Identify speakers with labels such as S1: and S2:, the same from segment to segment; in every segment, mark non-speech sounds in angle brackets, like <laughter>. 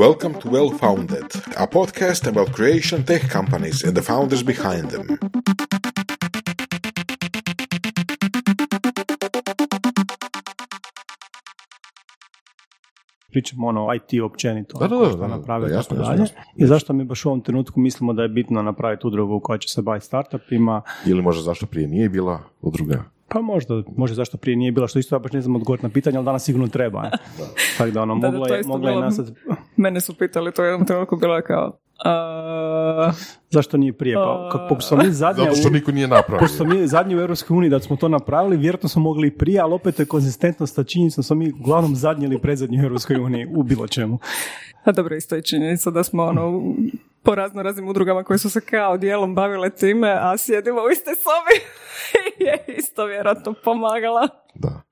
S1: Welcome to Well Founded, a podcast about creation tech companies and the founders behind them.
S2: pričamo ono IT općenito,
S1: Da, da,
S2: ono,
S1: da,
S2: što
S1: da, da,
S2: napraviti
S1: da, jasno,
S2: tako
S1: jasno,
S2: dalje.
S1: jasno.
S2: I zašto mi baš u ovom trenutku mislimo da je bitno napraviti udrugu koja će se baviti startupima,
S1: Ili možda zašto prije nije bila udruga?
S2: Pa možda, možda zašto prije nije bila, što isto ja baš ne znam odgovoriti na pitanje, ali danas sigurno treba. ne? <laughs> Tako da ono,
S3: Da,
S2: mogla je, mogla je
S3: bilo-
S2: nasad, <laughs>
S3: Mene su pitali to u jednom trenutku bilo je kao a,
S2: zašto nije prije? Pa, kako, pošto smo mi zadnja
S1: Zato što niko nije napravio.
S2: Pošto smo mi zadnji u Europskoj uniji da smo to napravili, vjerojatno smo mogli i prije, ali opet je konzistentno sa činjenicom smo mi uglavnom zadnji ili predzadnji u Europskoj uniji u bilo čemu.
S3: a dobro isto je činjenica da smo ono po razno raznim udrugama koje su se kao dijelom bavile time, a sjedimo u istoj sobi <laughs> je isto vjerojatno pomagala.
S1: Da.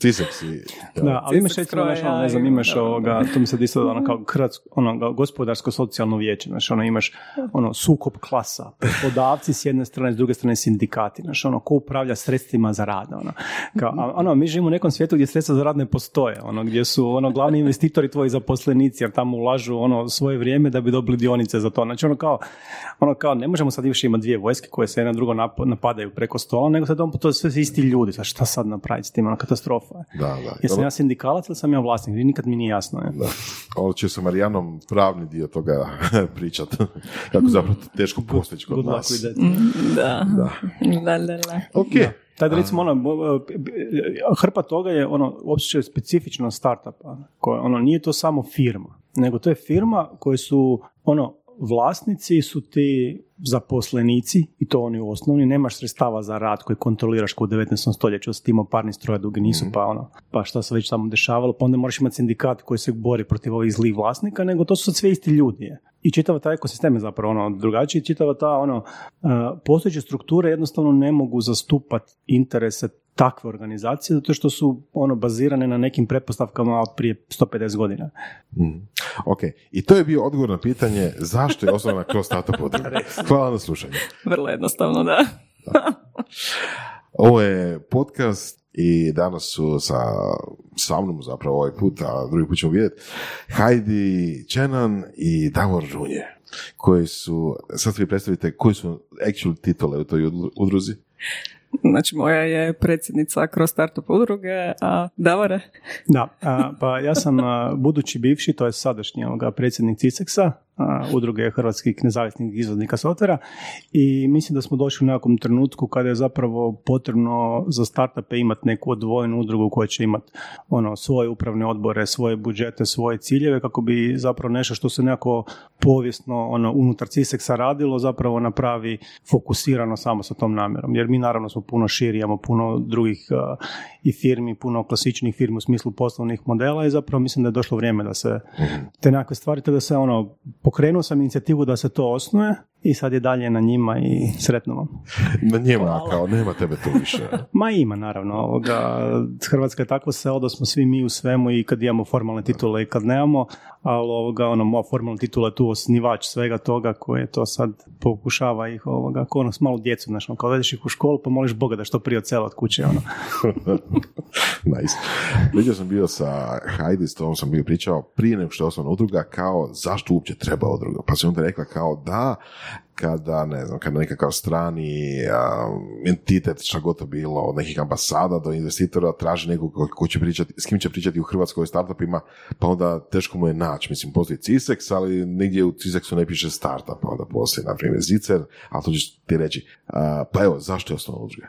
S1: Cisak si.
S2: Da, ali imaš recimo, znaš, ono, ne znam, imaš
S3: da,
S2: ovoga, to mi se isto ono kao hrvatsko, ono, gospodarsko-socijalno vijeće, znaš, ono, imaš ono, sukob klasa, poslodavci s jedne strane, s druge strane sindikati, znaš, ono, ko upravlja sredstvima za rad, ono, kao, ono, mi živimo u nekom svijetu gdje sredstva za rad ne postoje, ono, gdje su, ono, glavni investitori tvoji zaposlenici, jer tamo ulažu, ono, svoje vrijeme da bi dobili dionice za to, znači, ono, kao, ono, kao, ne možemo sad više imati dvije vojske koje se jedna drugo nap- napadaju preko stola, nego sad on to sve isti ljudi, sad šta sad napraviti s tim, ono, katastrofa je.
S1: Da, da. <laughs>
S2: Jesam ja sindikalac ili sam ja vlasnik? Nikad mi nije jasno. Je.
S1: Da. Ovo će sa Marijanom pravni dio toga <laughs> pričat. Kako zapravo teško postići kod nas.
S3: Da.
S1: Da.
S3: Da, da, da.
S1: Ok.
S2: Da recimo ono, hrpa toga je ono, uopće specifično startupa. Koje, ono, nije to samo firma, nego to je firma koje su, ono, vlasnici su ti zaposlenici i to oni u osnovni, nemaš sredstava za rad koji kontroliraš kao u 19. stoljeću s tim parni stroja dugi nisu, pa ono, pa šta se već tamo dešavalo, pa onda moraš imati sindikat koji se bori protiv ovih zlih vlasnika, nego to su sad sve isti ljudi. je. I čitava ta ekosistem je zapravo ono drugačiji, čitava ta ono, uh, postojeće strukture jednostavno ne mogu zastupati interese takve organizacije zato što su ono bazirane na nekim pretpostavkama od prije 150 godina.
S1: Mm. Ok, i to je bio odgovor na pitanje zašto je osnovana kroz startup udruga. <laughs> Hvala na slušanju.
S3: Vrlo jednostavno, da.
S1: Ovo je podcast i danas su sa, sa mnom zapravo ovaj put, a drugi put ćemo vidjeti, Heidi Čenan i Davor Žunje, koji su, sad vi predstavite koji su actual titule u toj udru- udruzi.
S3: Znači, moja je predsjednica kroz startup udruge, a Davore?
S2: Da, a, pa ja sam a, budući bivši, to je sadašnji ovoga, predsjednik CISEX-a, a, udruge hrvatskih nezavisnih izvoznika softvera i mislim da smo došli u nekakvom trenutku kada je zapravo potrebno za startupe imati neku odvojenu udrugu koja će imati ono, svoje upravne odbore, svoje budžete, svoje ciljeve kako bi zapravo nešto što se nekako povijesno ono, unutar CISEX-a radilo zapravo napravi fokusirano samo sa tom namjerom. Jer mi naravno smo puno širi, imamo puno drugih i firmi, puno klasičnih firmi u smislu poslovnih modela i zapravo mislim da je došlo vrijeme da se te nekakve stvari, te da se ono, pokrenuo sam inicijativu da se to osnuje i sad je dalje na njima i sretno vam.
S1: Na njema, kao nema tebe tu više. <laughs>
S2: Ma ima naravno, ovoga, Hrvatska je takvo selo da smo svi mi u svemu i kad imamo formalne titule i kad nemamo, ali ovoga, ono, moja formalna titula je tu osnivač svega toga koje to sad pokušava ih, ovoga, kao ono s malu djecu, znaš, ono, kao vedeš ih u školu pa moliš Boga da što prije odsela od kuće, ono. <laughs> <laughs>
S1: nice. Vidio sam bio sa Heidi, s tom sam bio pričao prije nego što je osnovna udruga, kao zašto uopće treba udruga. Pa se onda rekla kao da, kada, ne znam, kada nekakav strani a, entitet, šta god bilo, od nekih ambasada do investitora, traži nekog ko, će pričati, s kim će pričati u Hrvatskoj startupima, pa onda teško mu je naći. Mislim, postoji CISEX, ali nigdje u CISEX-u ne piše startup, pa onda postoji, na primjer, Zicer, ali to ćeš ti reći. A, pa evo, zašto je osnovna udruga?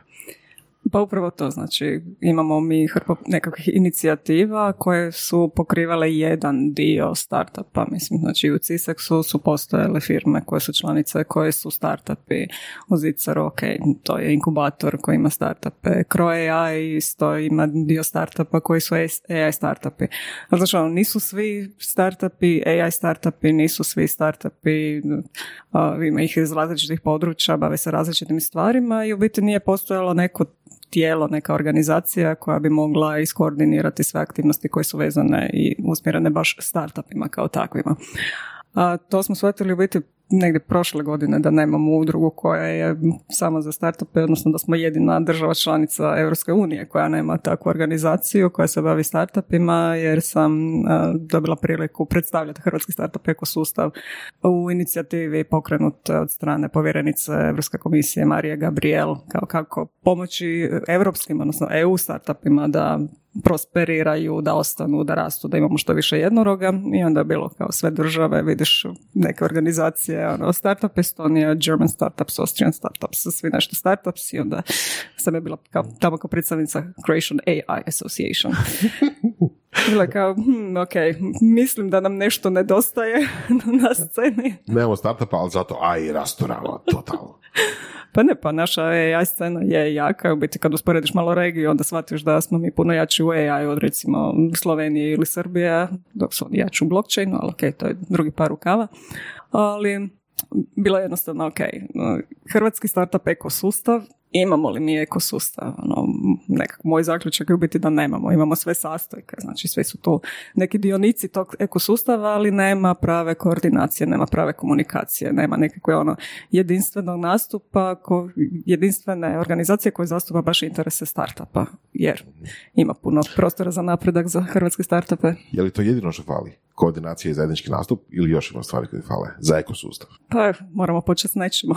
S3: Pa upravo to, znači imamo mi hrpu nekakvih inicijativa koje su pokrivale jedan dio startupa, mislim, znači u CISEX-u su postojale firme koje su članice, koje su startupi, u Zicaru, ok, to je inkubator koji ima startupe, Crow AI isto ima dio startupa koji su AI startupi. Znači, ono, nisu svi startupi, AI startupi, nisu svi startupi, ima ih iz različitih područja, bave se različitim stvarima i u biti nije postojalo neko tijelo, neka organizacija koja bi mogla iskoordinirati sve aktivnosti koje su vezane i usmjerene baš startupima kao takvima. A to smo shvatili u biti negdje prošle godine da nemamo udrugu koja je samo za startupe, odnosno da smo jedina država članica Europske unije koja nema takvu organizaciju koja se bavi startupima jer sam dobila priliku predstavljati hrvatski startup ekosustav u inicijativi pokrenut od strane povjerenice Europske komisije Marije Gabriel kao kako pomoći europskim, odnosno EU startupima da prosperiraju, da ostanu, da rastu, da imamo što više jednoroga i onda je bilo kao sve države, vidiš neke organizacije, ono, Startup Estonia, German Startups, Austrian Startups, svi nešto startups i onda sam je bila kao, tamo kao predstavnica Creation AI Association. <laughs> Bila kao, hmm, ok, mislim da nam nešto nedostaje <laughs> na sceni.
S1: Nemamo startupa, ali zato AI rasturava totalno.
S3: Pa ne, pa naša AI scena je jaka, u biti kad usporediš malo regiju, onda shvatiš da smo mi puno jači u AI od recimo Slovenije ili Srbije, dok su oni jači u blockchainu, ali ok, to je drugi par rukava. Ali bilo je jednostavno ok. Hrvatski startup ekosustav imamo li mi ekosustav? Ono, nekako moj zaključak je u biti da nemamo. Imamo sve sastojke, znači sve su tu neki dionici tog ekosustava, ali nema prave koordinacije, nema prave komunikacije, nema nekakve ono jedinstvenog nastupa, ko, jedinstvene organizacije koje zastupa baš interese startupa, jer ima puno prostora za napredak za hrvatske startupe.
S1: Je li to jedino što fali? Koordinacija i zajednički nastup ili još ima stvari koje fale za ekosustav?
S3: Pa moramo početi s nečim,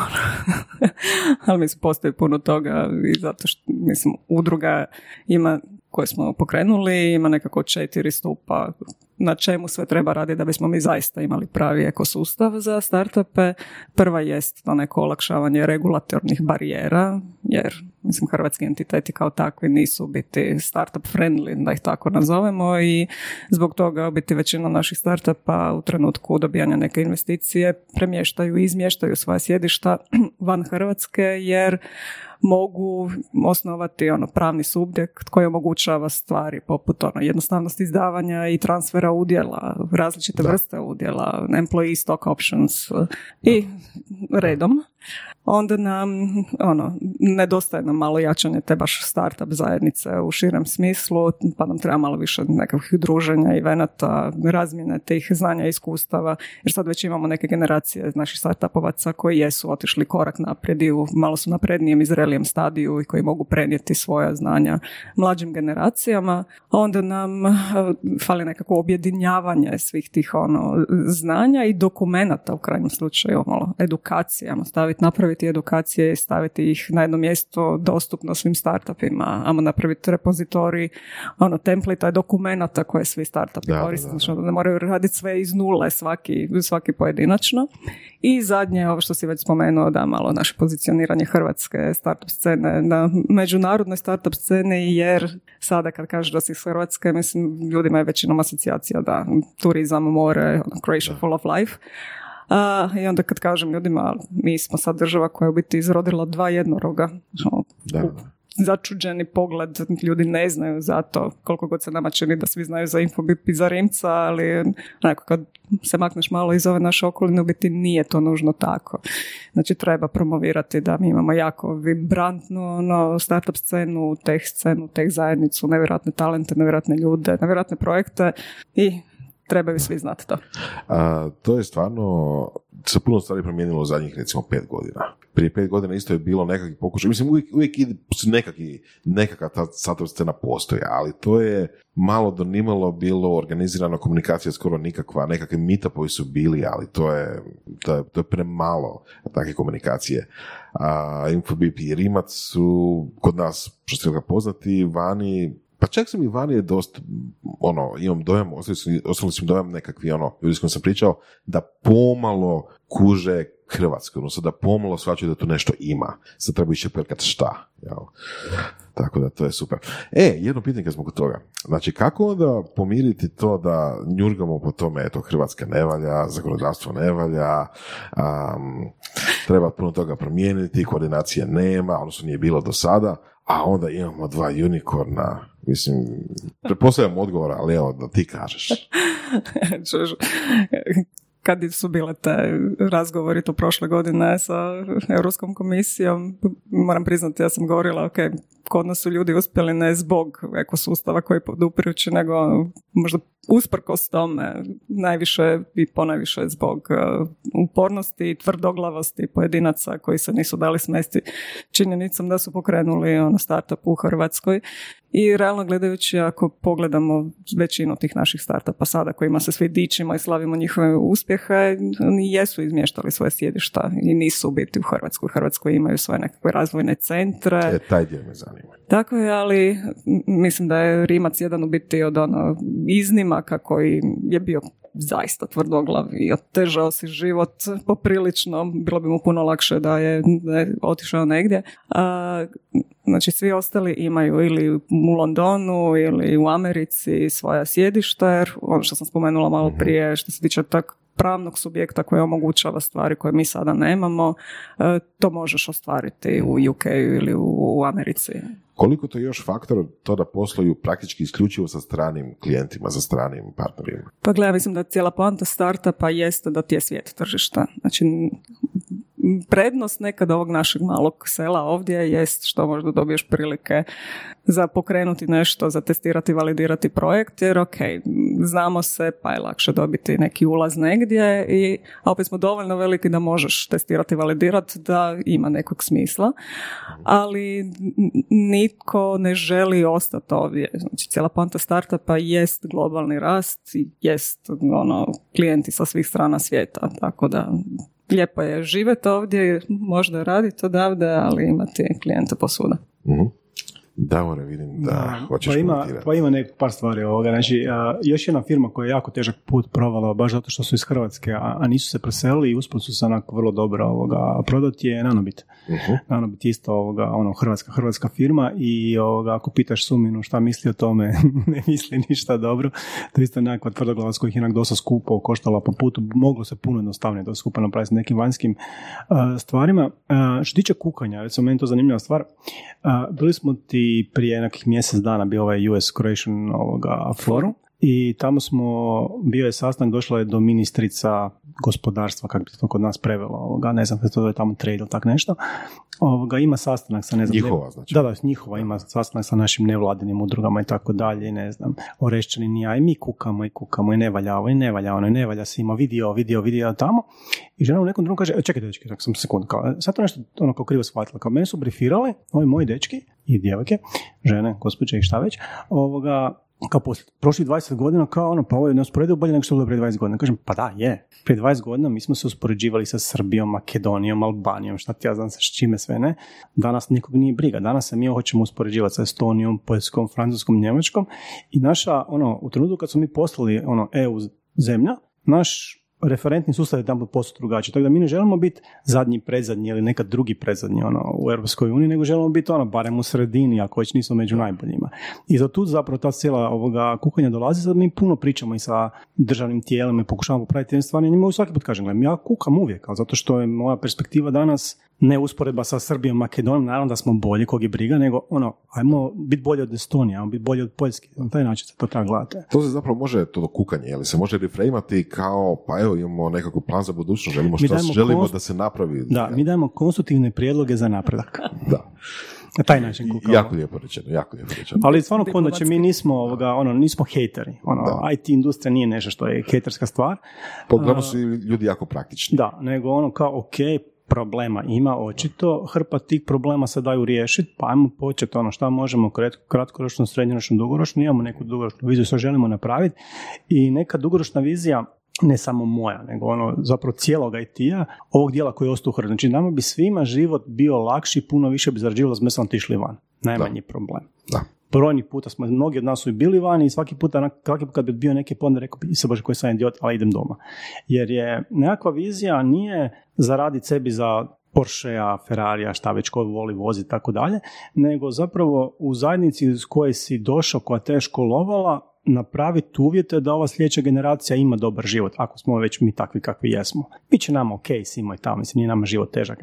S3: <laughs> ali mislim postoji puno toga i zato što, mislim, udruga ima koje smo pokrenuli, ima nekako četiri stupa na čemu sve treba raditi da bismo mi zaista imali pravi ekosustav za startupe. Prva jest to neko olakšavanje regulatornih barijera, jer mislim hrvatski entiteti kao takvi nisu biti startup friendly, da ih tako nazovemo i zbog toga biti većina naših startupa u trenutku dobijanja neke investicije premještaju i izmještaju svoja sjedišta <clears throat> van Hrvatske jer mogu osnovati ono pravni subjekt koji omogućava stvari poput ono jednostavnosti izdavanja i transfera udjela, različite vrste udjela, employee stock options i redom onda nam ono, nedostaje nam malo jačanje te baš startup zajednice u širem smislu, pa nam treba malo više nekakvih druženja i venata, razmjene tih znanja i iskustava, jer sad već imamo neke generacije naših startupovaca koji jesu otišli korak naprijed i u malo su naprednijem i zrelijem stadiju i koji mogu prenijeti svoja znanja mlađim generacijama. Onda nam eh, fali nekako objedinjavanje svih tih ono, znanja i dokumenata u krajnjem slučaju, malo edukacijama, staviti napraviti napraviti edukacije i staviti ih na jedno mjesto dostupno svim startupima, amo napraviti repozitorij, ono, templita dokumenata koje svi startupi koriste, znači ne moraju raditi sve iz nule svaki, svaki pojedinačno. I zadnje, ovo što si već spomenuo, da malo naše pozicioniranje hrvatske startup scene na međunarodnoj startup sceni, jer sada kad kažeš da si iz Hrvatske, mislim, ljudima je većinom asocijacija da turizam, more, ono, Croatia full of life, a, I onda kad kažem ljudima, mi smo sad država koja je u biti izrodila dva jednoroga. Da. Začuđeni pogled, ljudi ne znaju za to, koliko god se nama čini da svi znaju za Infobip i za Rimca, ali onako kad se makneš malo iz ove naše okoline, u biti nije to nužno tako. Znači treba promovirati da mi imamo jako vibrantnu ono, startup scenu, teh scenu, teh zajednicu, nevjerojatne talente, nevjerojatne ljude, nevjerojatne projekte i trebaju svi znati to.
S1: A, to je stvarno se puno stvari promijenilo u zadnjih recimo pet godina. Prije pet godina isto je bilo nekakvi pokušaj, mislim uvijek, uvijek su nekakvi, nekakva ta satov scena postoji, ali to je malo do nimalo bilo organizirana komunikacija skoro nikakva, nekakvi meetupovi su bili, ali to je, to je, to je premalo takve komunikacije. A, Infobip i Rimac su kod nas, što ste poznati, vani pa čak sam i vani je dosta, ono, imam dojam, osobno sam dojam nekakvi, ono, ljudi s kojim sam pričao, da pomalo kuže Hrvatsko, odnosno da pomalo shvaćaju da tu nešto ima. Sad treba više perkat šta. Jel? Tako da to je super. E, jedno pitanje zbog toga. Znači, kako onda pomiriti to da njurgamo po tome, eto, Hrvatska ne valja, zakonodavstvo ne valja, um, treba puno toga promijeniti, koordinacije nema, odnosno nije bilo do sada, a onda imamo dva unikorna, mislim, prepostavljam odgovor, ali evo da ti kažeš. <laughs>
S3: kad su bile te razgovori to prošle godine sa Europskom komisijom, moram priznati, ja sam govorila, ok, kod nas su ljudi uspjeli ne zbog ekosustava koji podupirući, nego možda usprkos tome najviše i ponajviše zbog uh, upornosti i tvrdoglavosti pojedinaca koji se nisu dali smesti činjenicom da su pokrenuli ono startup u Hrvatskoj i realno gledajući ako pogledamo većinu tih naših startupa sada kojima se svi dičimo i slavimo njihove uspjehe, oni jesu izmještali svoje sjedišta i nisu biti u Hrvatskoj. U Hrvatskoj imaju svoje nekakve razvojne centre.
S1: E, taj dio me zanima.
S3: Tako je, ali mislim da je Rimac jedan u biti od ono iznimaka koji je bio zaista tvrdoglav i otežao si život poprilično, bilo bi mu puno lakše da je, da je otišao negdje. A, znači svi ostali imaju ili u Londonu ili u Americi svoja sjedišta, jer ono što sam spomenula malo mhm. prije što se tiče tak pravnog subjekta koji omogućava stvari koje mi sada nemamo, e, to možeš ostvariti u UK ili u Americi.
S1: Koliko to je još faktor to da posluju praktički isključivo sa stranim klijentima, sa stranim partnerima?
S3: Pa gledaj, mislim da cijela poanta startupa jeste da ti je svijet tržišta. Znači, prednost nekad ovog našeg malog sela ovdje jest što možda dobiješ prilike za pokrenuti nešto, za testirati, validirati projekt, jer ok, znamo se, pa je lakše dobiti neki ulaz negdje, i, a opet smo dovoljno veliki da možeš testirati, validirati, da ima nekog smisla, ali nitko ne želi ostati ovdje. Znači, cijela ponta startupa jest globalni rast, jest ono, klijenti sa svih strana svijeta, tako da lijepo je živjeti ovdje, možda raditi odavde, ali imati klijenta posuda.
S1: mm Davore, vidim da, hoćeš
S2: pa ima, pa ima nek par stvari ovoga. Znači, još jedna firma koja je jako težak put provala, baš zato što su iz Hrvatske, a, a nisu se preselili i usput su se onako vrlo dobro ovoga, prodati je Nanobit. Uh-huh. Nanobit isto ovoga, ono, hrvatska, hrvatska firma i ovoga, ako pitaš Suminu šta misli o tome, <laughs> ne misli ništa dobro. To isto nekakva tvrdoglava s kojih je dosta skupo koštala po putu. Moglo se puno jednostavnije to skupo napraviti s nekim vanjskim stvarima. Uh, što tiče kukanja, recimo meni to zanimljiva stvar, bili smo ti prije nekih mjesec dana bio ovaj US Croatian ovoga forum i tamo smo, bio je sastanak, došla je do ministrica gospodarstva, kako bi se to kod nas prevelo, ovoga, ne znam, to je tamo trade ili tak nešto, ovoga, ima sastanak sa, ne znam,
S1: njihova, znači.
S2: Da, da, njihova ima sastanak sa našim nevladinim udrugama i tako dalje, ne znam, orešćani nija, i mi kukamo i kukamo i ne valja ovo i ne valja ono i ne valja svima, vidio, vidio, vidio tamo. I žena u nekom drugom kaže, e, čekajte, dečki, tako sam sekund, kao, sad to nešto ono kao krivo shvatila, kao mene su brifirale, ovi moji dečki i djevojke, žene, gospođe i šta već, ovoga, kao poslije prošlih 20 godina, kao ono, pa ovo je neusporedivo bolje nego što je bilo prije 20 godina. Kažem, pa da, je. Prije 20 godina mi smo se uspoređivali sa Srbijom, Makedonijom, Albanijom, šta ti ja znam sa čime sve ne. Danas nikog nije briga. Danas se mi hoćemo uspoređivati sa Estonijom, Poljskom, Francuskom, Njemačkom i naša, ono, u trenutku kad smo mi poslali, ono, EU zemlja, naš referentni sustav je tamo posto drugačiji. Tako da mi ne želimo biti zadnji, predzadnji ili nekad drugi predzadnji ono, u Europskoj uniji, nego želimo biti ono, barem u sredini, ako već nismo među najboljima. I za tu zapravo ta cijela ovoga kuhanja dolazi, sad mi puno pričamo i sa državnim tijelima i pokušavamo popraviti te stvari. Njima svaki put kažem, ja kukam uvijek, ali zato što je moja perspektiva danas ne usporedba sa Srbijom, Makedonijom, naravno da smo bolji, kog je briga, nego ono, ajmo biti bolji od Estonije, ajmo biti bolji od Poljske, na taj način se to treba gledati.
S1: To se zapravo može, to kukanje, ali se može reframati kao, pa evo imamo nekakav plan za budućnost, želimo što želimo da se napravi.
S2: Da, mi dajemo konstruktivne prijedloge za napredak. <laughs>
S1: da.
S2: Na taj način kukamo.
S1: Jako lijepo rečeno, jako lijepo rečeno.
S2: Ali stvarno kod znači mi nismo, ovoga, ono, nismo hejteri. Ono, IT industrija nije nešto što je hejterska stvar.
S1: Pogledamo su ljudi jako praktični.
S2: Da, nego ono kao, ok, problema ima očito, hrpa tih problema se daju riješiti, pa ajmo početi ono šta možemo kratkoročno, srednjoročno, dugoročno, imamo neku dugoročnu viziju što želimo napraviti i neka dugoročna vizija ne samo moja, nego ono zapravo cijelog IT-a, ovog dijela koji je ostao u Znači nama bi svima život bio lakši, puno više bi zarađivalo s mesom otišli van. Najmanji problem.
S1: Da.
S2: Brojni puta smo, mnogi od nas su i bili vani i svaki puta, put kad bi bio neki pond, rekao bi se bože koji sam idiot, ali idem doma. Jer je nekakva vizija nije zaraditi sebi za Porschea, Ferrarija, šta već ko voli vozi i tako dalje, nego zapravo u zajednici s koje si došao, koja te školovala, napraviti uvjete da ova sljedeća generacija ima dobar život, ako smo već mi takvi kakvi jesmo. Biće nama ok, simo i tamo, mislim, nije nama život težak.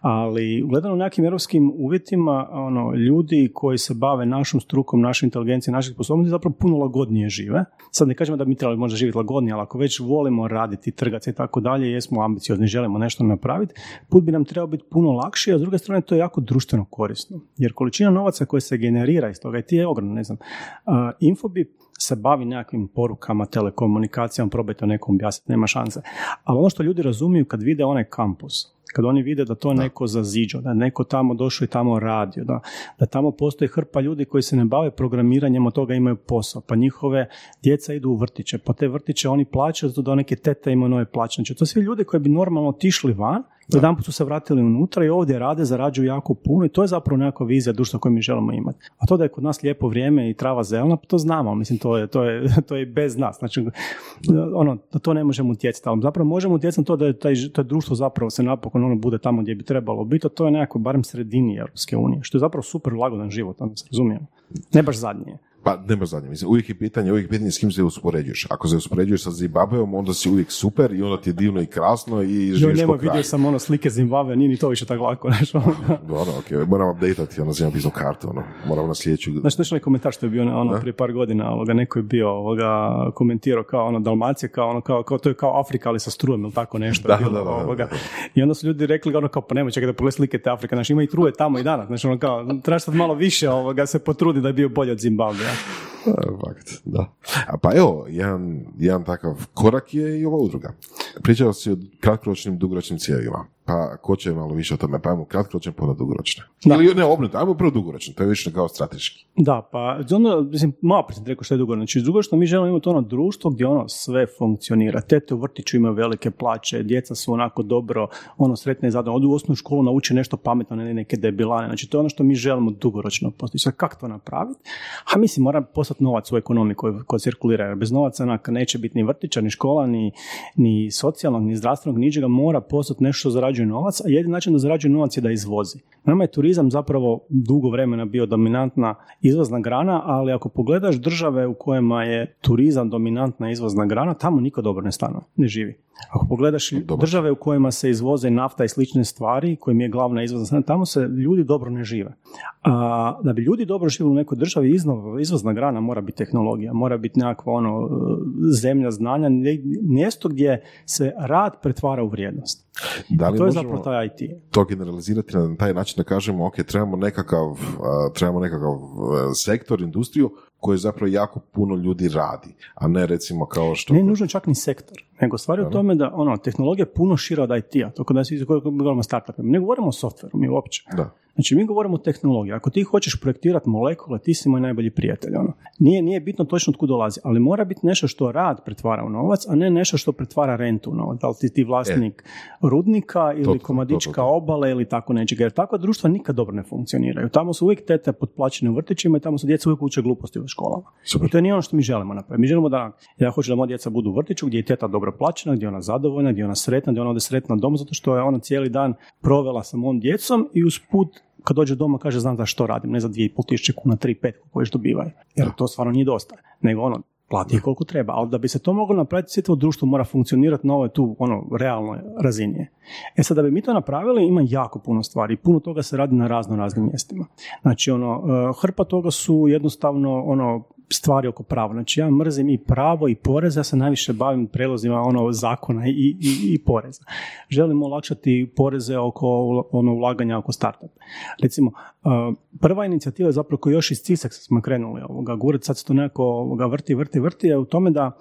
S2: Ali gledano u nekim europskim uvjetima, ono, ljudi koji se bave našom strukom, našoj inteligencijom, naših sposobnosti, zapravo puno lagodnije žive. Sad ne kažemo da mi trebali možda živjeti lagodnije, ali ako već volimo raditi, trgati i tako dalje, jesmo ambiciozni, želimo nešto napraviti, put bi nam trebao biti puno lakši, a s druge strane to je jako društveno korisno. Jer količina novaca koja se generira iz toga, i ti je ogromna, ne znam, uh, Infobip se bavi nekakvim porukama, telekomunikacijama, probajte nekom objasniti, nema šanse. Ali ono što ljudi razumiju kad vide onaj kampus, kad oni vide da to neko zaziđo, da neko tamo došao i tamo radio, da, da tamo postoji hrpa ljudi koji se ne bave programiranjem, od toga imaju posao, pa njihove djeca idu u vrtiće, pa te vrtiće oni plaćaju zato da neke tete imaju nove plaće. Znači, to svi ljudi koji bi normalno otišli van, jedan put su se vratili unutra i ovdje rade, zarađuju jako puno i to je zapravo nekakva vizija društva koju mi želimo imati. A to da je kod nas lijepo vrijeme i trava zelena, pa to znamo, mislim to je, to je, <laughs> to je bez nas. Znači, ono, to ne možemo utjecati, ali zapravo možemo utjecati na to da je taj, to društvo zapravo se napokon ono bude tamo gdje bi trebalo biti, a to je nekako barem sredini Europske unije, što je zapravo super lagodan život, ono se razumijemo. Ne baš zadnje.
S1: Pa nema zadnje, mislim, uvijek je pitanje, uvijek je pitanje s kim se uspoređuješ. Ako se uspoređuješ sa Zimbabweom, onda si uvijek super i onda ti je divno i krasno i živiš
S2: Jo, nema, vidio sam ono slike Zimbabwe, nije ni to više tako lako, nešto. <laughs>
S1: Dobro, ok, moram updateati, ono, zemljam pisao kartu, ono, moram na sljedeću.
S2: Znači, nešto komentar što je bio ono, prije par godina, ovoga, neko je bio ovoga, komentirao kao ono, Dalmacija, kao ono, kao, kao, to je kao Afrika, ali sa strujem ili tako nešto.
S1: Da,
S2: bilo,
S1: da, da,
S2: ovoga. I onda su ljudi rekli ono kao, pa nemoj čekaj da pogledaj slike te Afrike, znači ima i truje tamo i danas, znači ono kao, trebaš sad malo više ovoga, se potrudi da je bio bolji od Zimbabwe. <laughs>
S1: Fakt, da. A pa evo, jedan, jedan takav korak je i ova udruga. Pričao si o kratkoročnim, dugoročnim ciljevima. Pa ko će malo više o tome? Pa ajmo kratkoročne, pa dugoročne.
S2: Da.
S1: Ili ne, obrnuto, ajmo prvo dugoročno, to je više kao strateški.
S2: Da, pa ono, mislim, malo prije sam rekao što je dugoročno. Znači, dugoročno mi želimo imati ono društvo gdje ono sve funkcionira. Tete u vrtiću imaju velike plaće, djeca su onako dobro, ono sretne i zadovoljne. Odu u osnovnu školu, nauče nešto pametno, ne neke debilane. Znači, to je ono što mi želimo dugoročno postići. Sad, kako to napraviti? A mislim, mora postati novac u ekonomiji koji, koji cirkulira. Jer bez novaca onak, neće biti ni vrtića, ni škola, ni, ni socijalnog, ni zdravstvenog, ničega. Mora postati nešto što zarađuje novac, a jedini način da zarađuje novac je da izvozi. Nama je turizam zapravo dugo vremena bio dominantna izvozna grana, ali ako pogledaš države u kojima je turizam dominantna izvozna grana, tamo niko dobro ne stanuje, ne živi. Ako pogledaš države u kojima se izvoze nafta i slične stvari, kojim je glavna izvozna strana, tamo se ljudi dobro ne žive. A, da bi ljudi dobro živjeli u nekoj državi, iznova, izvozna grana mora biti tehnologija, mora biti nekakva ono, zemlja znanja, mjesto gdje se rad pretvara u vrijednost.
S1: Da li
S2: to je zapravo taj IT.
S1: to generalizirati na taj način da kažemo, ok, trebamo nekakav, trebamo nekakav a, sektor, industriju koji zapravo jako puno ljudi radi, a ne recimo kao što...
S2: Ne nužno čak ni sektor, nego stvar je u tome da ono, tehnologija je puno šira od IT-a, to kod nas govorimo o startupima. Ne govorimo o softveru, mi uopće.
S1: Da.
S2: Znači, mi govorimo o tehnologiji. Ako ti hoćeš projektirati molekule, ti si moj najbolji prijatelj. Ono. Nije, nije bitno točno od kud dolazi, ali mora biti nešto što rad pretvara u novac, a ne nešto što pretvara rentu u novac. Da li ti ti vlasnik rudnika ili
S1: E. to,
S2: komadička
S1: to, to.
S2: obale ili tako nečega. Jer takva društva nikad dobro ne funkcioniraju. Tamo su uvijek tete potplaćene u vrtićima i tamo su djeca uvijek uče gluposti u školama.
S1: Super.
S2: I to nije ono što mi želimo napraviti. Mi želimo da, ja hoću da moja djeca budu u vrtiću gdje je teta dobro plaćena, gdje je ona zadovoljna, gdje je ona sretna, gdje ona ode sretna doma zato što je ona cijeli dan provela sa mom djecom i usput kad dođe doma kaže znam za što radim, ne za 2,5 tisuće kuna, 3, 5 koje još dobivaju. Jer to stvarno nije dosta. Nego ono, plati koliko treba. Ali da bi se to moglo napraviti, sve društvo mora funkcionirati na ovoj tu ono, realnoj razini. E sad, da bi mi to napravili, ima jako puno stvari. Puno toga se radi na razno raznim mjestima. Znači, ono, eh, hrpa toga su jednostavno ono, stvari oko prava. Znači ja mrzim i pravo i porez, ja se najviše bavim prelazima ono zakona i, i, i poreza. Želim olakšati poreze oko ono ulaganja oko startup. Recimo, prva inicijativa zapravo koju još iz CISEX smo krenuli ovoga gurat, sad se to nekako ovoga vrti, vrti, vrti, je u tome da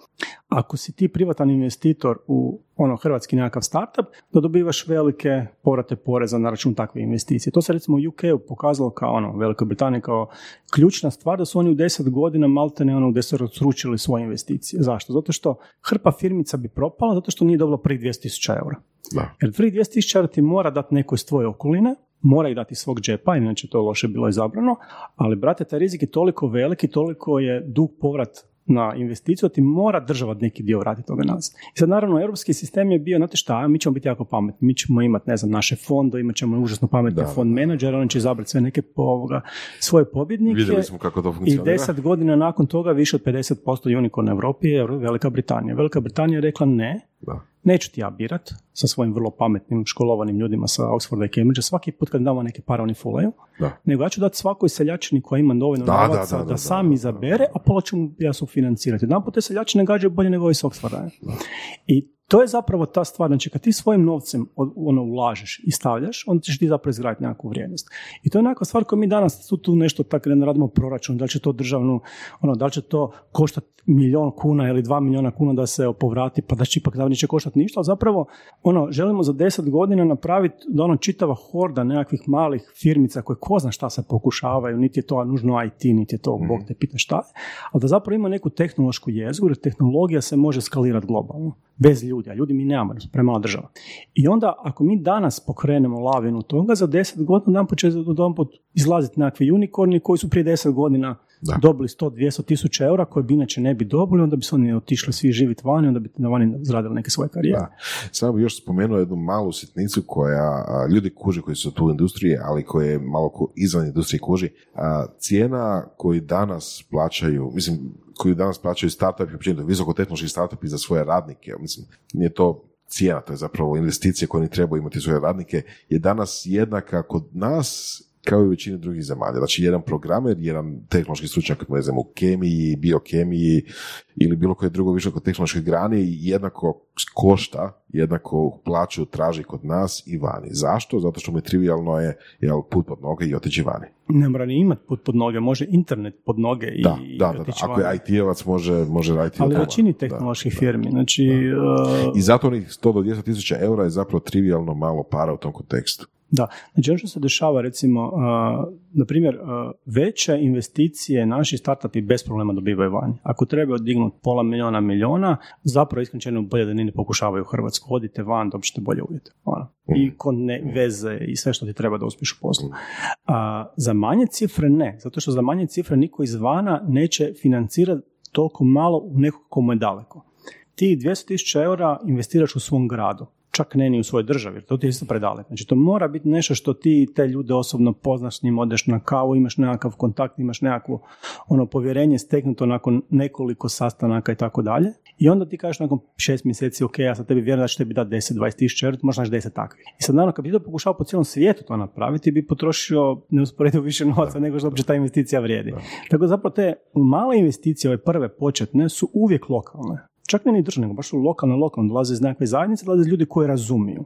S2: ako si ti privatan investitor u ono hrvatski nekakav startup, da dobivaš velike povrate poreza na račun takve investicije. To se recimo u UK-u pokazalo kao ono, Velikoj Britaniji kao ključna stvar da su oni u deset godina maltene ono sručili svoje investicije. Zašto? Zato što hrpa firmica bi propala zato što nije dobila prvih 200.000 eura.
S1: Da.
S2: Jer prvih 200.000 eura ti mora dati neko iz tvoje okoline, mora ih dati svog džepa, inače to loše bilo izabrano, ali brate, taj rizik je toliko veliki, toliko je dug povrat na investiciju, ti mora država neki dio vratiti toga nazad. I sad naravno, europski sistem je bio, znate šta, mi ćemo biti jako pametni, mi ćemo imati, ne znam, naše fonde, imat ćemo užasno pametne fond menadžer, oni će izabrati sve neke ovoga, svoje pobjednike.
S1: Vidjeli smo kako to
S2: I deset godina nakon toga više od 50% unicorn Europi je Velika Britanija. Velika Britanija je rekla ne, da. neću ti ja birat sa svojim vrlo pametnim, školovanim ljudima sa Oxforda i Cambridge, svaki put kad damo neke pare oni fulaju, nego ja ću dati svakoj seljačini koja ima dovoljno novaca da, sam izabere, a pola ću ja sufinancirati. Jedan put te seljačine gađaju bolje nego ovi s Oxforda. I to je zapravo ta stvar, znači kad ti svojim novcem ono ulažeš i stavljaš, onda ćeš ti zapravo izgraditi nekakvu vrijednost. I to je nekakva stvar koju mi danas tu, tu nešto tako ne radimo proračun, da li će to državnu, ono, da li će to koštati milijon kuna ili dva milijuna kuna da se povrati, pa da će ipak da neće koštati ništa, ali zapravo ono, želimo za deset godina napraviti da ono čitava horda nekakvih malih firmica koje ko zna šta se pokušavaju, niti je to nužno IT, niti je to mm. bog te pita šta je, ali da zapravo ima neku tehnološku jezgu, jer tehnologija se može skalirati globalno bez ljudi, a ljudi mi nemamo, premala država. I onda, ako mi danas pokrenemo lavinu toga, za deset godina nam će izlaziti nekakvi unikorni koji su prije deset godina da. dobili 100-200 tisuća eura koje bi inače ne bi dobili, onda bi se oni otišli svi živjeti vani, onda bi na vani zradili neke svoje karijere. Da.
S1: Samo bi još spomenuo jednu malu sitnicu koja ljudi kuže koji su tu u industriji, ali koje malo izvan industrije kuži. cijena koju danas plaćaju, mislim, koju danas plaćaju startupi, općenito visokotehnološki startupi za svoje radnike, mislim, nije to cijena, to je zapravo investicija koje oni trebaju imati svoje radnike, je danas jednaka kod nas kao i u većini drugih zemalja. Znači, jedan programer, jedan tehnološki stručnjak, ne znam, u kemiji, biokemiji ili bilo koje drugo visoko tehnološke grane jednako košta, jednako plaću traži kod nas i vani. Zašto? Zato što mu je trivialno je jel, put pod noge i otići vani.
S2: Ne mora ni imati put pod noge, može internet pod noge i,
S1: da, da, da, da. Ako je IT-evac, može, može raditi
S2: Ali većini tehnoloških da, firmi. Znači,
S1: uh... I zato onih 100 do 200 tisuća eura je zapravo trivialno malo para u tom kontekstu.
S2: Da, znači ono što se dešava recimo, na primjer, veće investicije naši startupi bez problema dobivaju vani. Ako treba odignuti pola milijuna milijuna, zapravo iskreno bolje da ni ne pokušavaju u Hrvatsku. Odite van, dobit ćete bolje uvjete. Ono. I mhm. kod ne, veze i sve što ti treba da uspiješ u poslu. Mhm. A, za manje cifre ne, zato što za manje cifre niko izvana neće financirati toliko malo u nekog komu je daleko. Ti 200.000 eura investiraš u svom gradu čak ne ni u svojoj državi, jer to ti je isto predaleko. Znači to mora biti nešto što ti te ljude osobno poznaš s njim, odeš na kavu, imaš nekakav kontakt, imaš nekakvo ono povjerenje steknuto nakon nekoliko sastanaka i tako dalje. I onda ti kažeš nakon šest mjeseci, ok, ja sad tebi vjerujem da će tebi dati 10, 20 tisuća eura, možeš naći 10 takvih. I sad naravno, kad bi to pokušao po cijelom svijetu to napraviti, bi potrošio neusporedivo više novaca nego što uopće ta investicija vrijedi. Tako da zapravo te male investicije, ove prve početne, su uvijek lokalne čak ne ni državne, nego baš su lokalno, lokalno, dolaze iz nekakve zajednice, dolaze ljudi koji razumiju.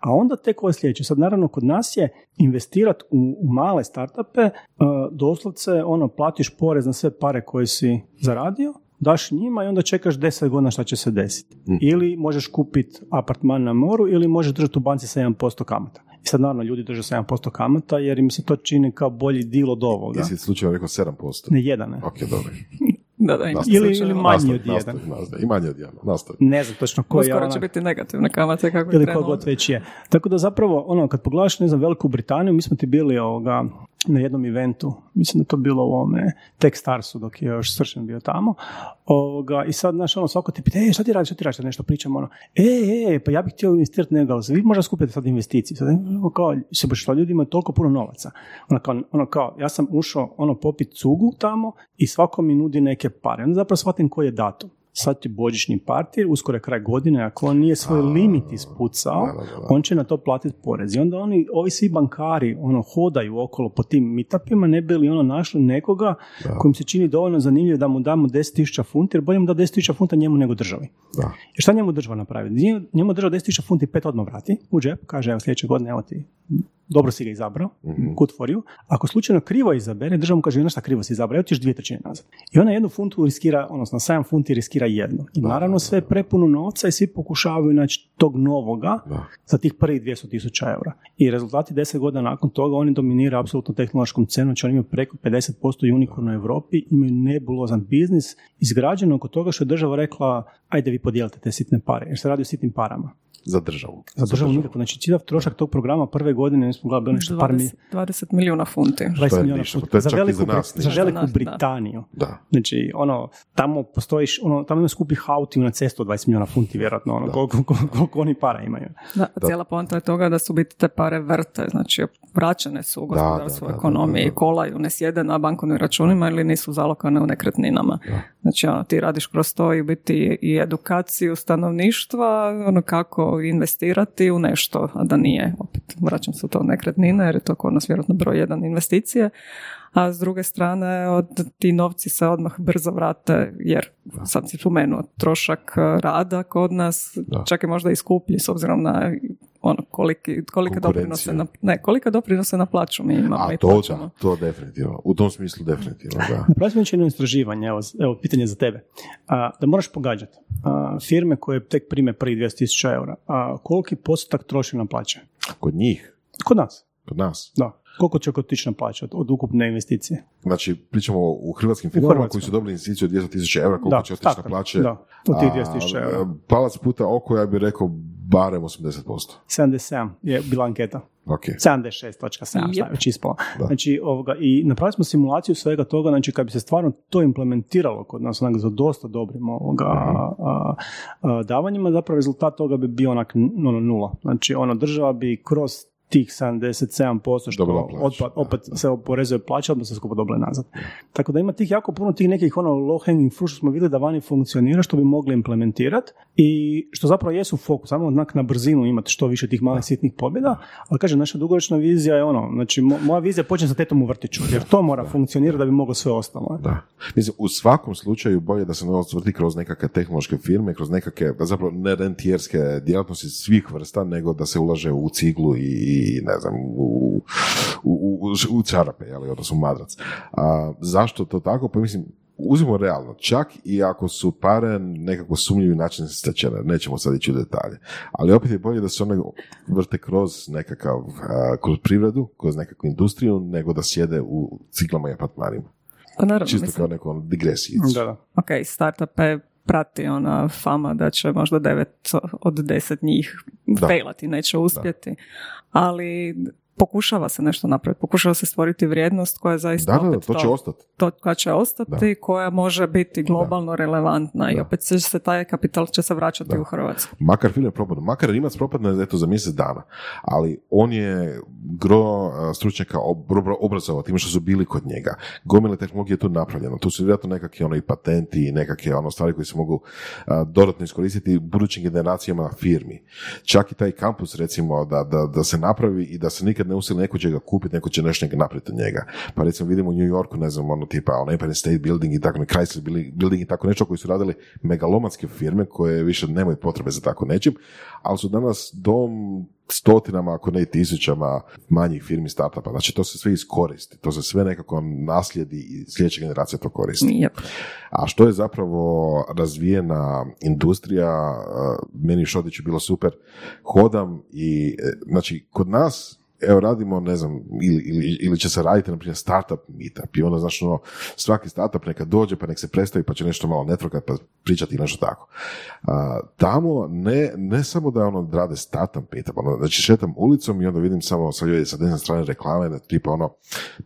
S2: A onda tek ovo sljedeće. Sad naravno kod nas je investirati u, u male startupe, uh, doslovce ono, platiš porez na sve pare koje si zaradio, daš njima i onda čekaš deset godina šta će se desiti. Mm. Ili možeš kupiti apartman na moru ili možeš držati u banci sa 1% kamata. I sad naravno ljudi drže 7% kamata jer im se to čini kao bolji dil od ovoga.
S1: Jesi slučajno rekao 7%?
S2: Ne, jedan.
S1: Ok, dobro. <laughs>
S3: Da, da,
S2: ili, ili manje od jedan.
S1: I manje od jedan, nastavi.
S2: Ne znam točno koji
S3: je ona... će biti negativne kamate kako
S2: Ili kogod već je. Tako da zapravo, ono, kad pogledaš, ne znam, Veliku Britaniju, mi smo ti bili ovoga, na jednom eventu, mislim da to bilo u ovome Techstarsu dok je još Sršen bio tamo, ovoga, i sad, znaš, ono, svako ti pita, e, šta ti radiš, šta ti radiš, nešto pričamo, ono, e, e, pa ja bih htio investirati nego, ali vi možda skupite sad investiciju, sad, ono, kao, se što ljudi imaju toliko puno novaca, ono, kao, ono, kao, ja sam ušao, ono, popit cugu tamo i svako mi nudi neke pare, onda zapravo shvatim koji je datum sad je božićni partir, uskoro je kraj godine, ako on nije svoj limit ispucao, on će na to platiti porez. I onda oni, ovi svi bankari ono, hodaju okolo po tim meetupima, ne bi li ono našli nekoga kojim se čini dovoljno zanimljivo da mu damo 10.000 funti, jer bolje mu da 10.000 funta njemu nego državi. Da. Jer šta njemu država napravi? Njemu država 10.000 funti pet odmah vrati u džep, kaže evo sljedeće godine, evo ti dobro si ga izabrao, mm-hmm. good for you. Ako slučajno krivo izabere, država mu kaže, šta krivo si izabrao, evo ti još dvije trećine nazad. I ona jednu funtu riskira, odnosno 7 funti riskira jednu. I naravno sve je prepuno novca i svi pokušavaju naći tog novoga za tih prvih 200 tisuća eura. I rezultati deset godina nakon toga oni dominiraju apsolutno tehnološkom cenom, znači oni imaju preko 50% unicorn u Europi, imaju nebulozan biznis izgrađen oko toga što je država rekla, ajde vi podijelite te sitne pare, jer se radi o sitnim parama.
S1: Za državu.
S2: Za državu nikako. Znači, čitav trošak tog programa prve godine, mi smo gledali nešto par
S3: 20, 20 milijuna funti.
S2: 20
S1: je
S2: milijuna funti. za veliku,
S1: za nas
S2: za veliku
S3: nas, da.
S2: Britaniju.
S1: Da.
S2: Znači, ono, tamo postojiš, ono, tamo ima skupi hauti na cestu od 20 milijuna funti, vjerojatno, ono, koliko, koliko, koliko oni para imaju.
S3: Da, cijela poanta je toga da su biti te pare vrte, znači vraćane su u gospodarstvu,
S1: da, da,
S3: ekonomiji,
S1: da, da.
S3: kolaju, ne sjede na bankovnim računima ili nisu zalokane u nekretninama. Znači, ono, ti radiš kroz to i biti i edukaciju stanovništva, ono, kako investirati u nešto, a da nije, opet, vraćam se u to nekretnine, jer je to kod nas vjerojatno broj jedan investicije, a s druge strane od, ti novci se odmah brzo vrate jer sam si spomenuo trošak eh, rada kod nas
S1: Da.
S3: čak i možda i skuplji s obzirom na ono koliki, kolike doprinose na, ne, kolike doprinose na plaću mi imamo
S1: A
S3: i
S1: to da, to definitivno. U tom smislu definitivno, da. <laughs>
S2: Napravili smo jedno istraživanje, evo, evo pitanje za tebe. A, da moraš pogađati. A, firme koje tek prime prvi 200.000 eura, a, koliki postotak troši na plaće?
S1: Kod njih,
S2: Kod nas,
S1: kod nas.
S2: da. Koliko će otići na plaće od, od ukupne investicije?
S1: Znači, pričamo u hrvatskim firmama koji su dobili investiciju od 200.000 eura, koliko
S2: Da,
S1: će otići na plaće?
S2: da, od tih
S1: A,
S2: 200.000 eura.
S1: Palac puta oko, ja bih rekao, barem 80%.
S2: 77 je bila anketa.
S1: Ok.
S2: 76.7
S3: Jep.
S2: yep. već ispala.
S1: Da.
S2: Znači, ovoga, i napravili smo simulaciju svega toga, znači kad bi se stvarno to implementiralo kod nas onak, za dosta dobrim ovoga,
S1: Mhm.
S2: a, a, davanjima, zapravo rezultat toga bi bio onak ono, nula. Znači, ono, država bi kroz tih 77% što opet, se oporezuje plaća, odmah se skupo dobile nazad. Tako da ima tih jako puno tih nekih ono low hanging fruit što smo vidjeli da vani funkcionira, što bi mogli implementirati i što zapravo jesu fokus, samo onak na brzinu imati što više tih malih sitnih pobjeda, ali kaže, naša dugoročna vizija je ono, znači mo- moja vizija počne sa tetom u vrtiću, jer to mora funkcionirati da bi moglo sve ostalo.
S1: Da. Mislim, u svakom slučaju bolje da se novac vrti kroz nekakve tehnološke firme, kroz nekakve, zapravo ne rentijerske djelatnosti svih vrsta, nego da se ulaže u ciglu i, i ne znam, u, u, u, u čarape, jeli, odnosno u madrac. A, zašto to tako? Pa mislim, uzmimo realno, čak i ako su pare nekako sumnjivi način stečene, nećemo sad ići u detalje, ali opet je bolje da se one vrte kroz nekakav, a, kroz privredu, kroz nekakvu industriju, nego da sjede u ciklama i apartmanima.
S3: Pa naravno,
S1: Čisto
S3: mislim,
S1: kao neku ono, digresiju.
S2: Da, da.
S3: ok, startupe prati ona fama da će možda devet od deset njih
S1: Da.
S3: failati, neće uspjeti, ali pokušava se nešto napraviti, pokušava se stvoriti vrijednost koja je zaista
S1: Da, da,
S3: opet
S1: to će ostati.
S3: to koja će ostati, koja može biti globalno relevantna i opet će se taj kapital će se vraćati u Hrvatsku.
S1: Makar film propadne, makar Rimac propadne eto, za mjesec dana, ali on je gro stručnjaka ob- obrazovao time što su bili kod njega. Gomile tehnologije je tu napravljeno. Tu su vjerojatno nekakvi ono, i patenti i nekakve ono, stvari koje se mogu a, dodatno iskoristiti budućim generacijama firmi. Čak i taj kampus recimo da, da, da se napravi i da se nikad ne usili neko će ga kupiti, neko će nešto napraviti od njega. Pa recimo vidimo u New Yorku, ne znam, ono tipa ono Empire State Building i tako, ne, Chrysler Building- i tako nešto koji su radili megalomanske firme koje više nemaju potrebe za tako nečim, ali su danas dom stotinama, ako ne i tisućama manjih firmi startupa. Znači to se sve iskoristi, to se sve nekako naslijedi i sljedeća generacija to koristi.
S3: Yep.
S1: A što je zapravo razvijena industrija, eh, meni Šodić je bilo super, hodam i, eh, znači, kod nas evo radimo, ne znam, ili, ili, ili će se raditi, na primjer, startup meetup i onda, znači, ono, svaki startup neka dođe pa nek se predstavi pa će nešto malo networkat pa pričati nešto tako. A, tamo ne, ne samo da ono rade startup meetup, ono, znači šetam ulicom i onda vidim samo sa ljudi sa desne strane reklame, da tipa ono,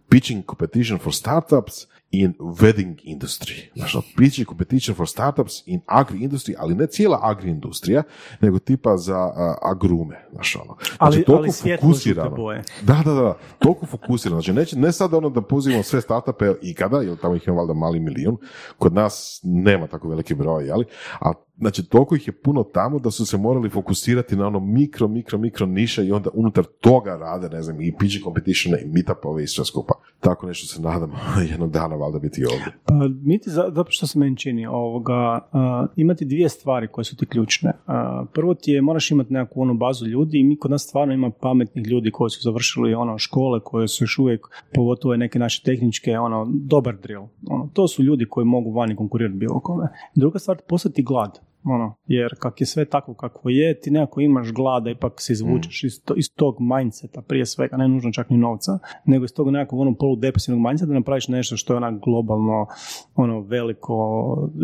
S1: pitching competition for startups in wedding industry. Znači, ono, pitching competition for startups in agri industry, ali ne cijela agri industrija, nego tipa za a, agrume. Znači, ono. Znači,
S2: Ali-
S1: toliko
S2: ali
S1: fokusirano.
S2: boje.
S1: Da, da, da, toliko fokusirano. Znači, neće, ne sad ono da pozivamo sve startupe ikada, jer tamo ih ima valjda mali milijun, kod nas nema tako veliki broj, jeli? A znači, toliko ih je puno tamo da su se morali fokusirati na ono mikro, mikro, mikro niše i onda unutar toga rade, ne znam, i pitch competitione i meetupove i sve skupa. Tako nešto se nadamo <laughs> jednog dana valjda biti ovdje.
S2: Pa, mi ti, za- zato što se meni čini, ovoga, a, imati dvije stvari koje su ti ključne. A, prvo ti je, moraš imati nekakvu onu bazu ljudi i mi kod nas stvarno ima pametnih ljudi koji su završili ono škole, koje su još uvijek, pogotovo neke naše tehničke, ono, dobar drill. Ono, to su ljudi koji mogu vani konkurirati bilo kome. Druga stvar, postati glad. Ono, jer kak je sve tako kako je, ti nekako imaš glada, ipak se izvučeš mm. iz, iz tog mindseta prije svega, ne nužno čak ni novca, nego iz tog nekakvog ono poludepresivnog mindseta da napraviš nešto što je onak globalno, ono veliko,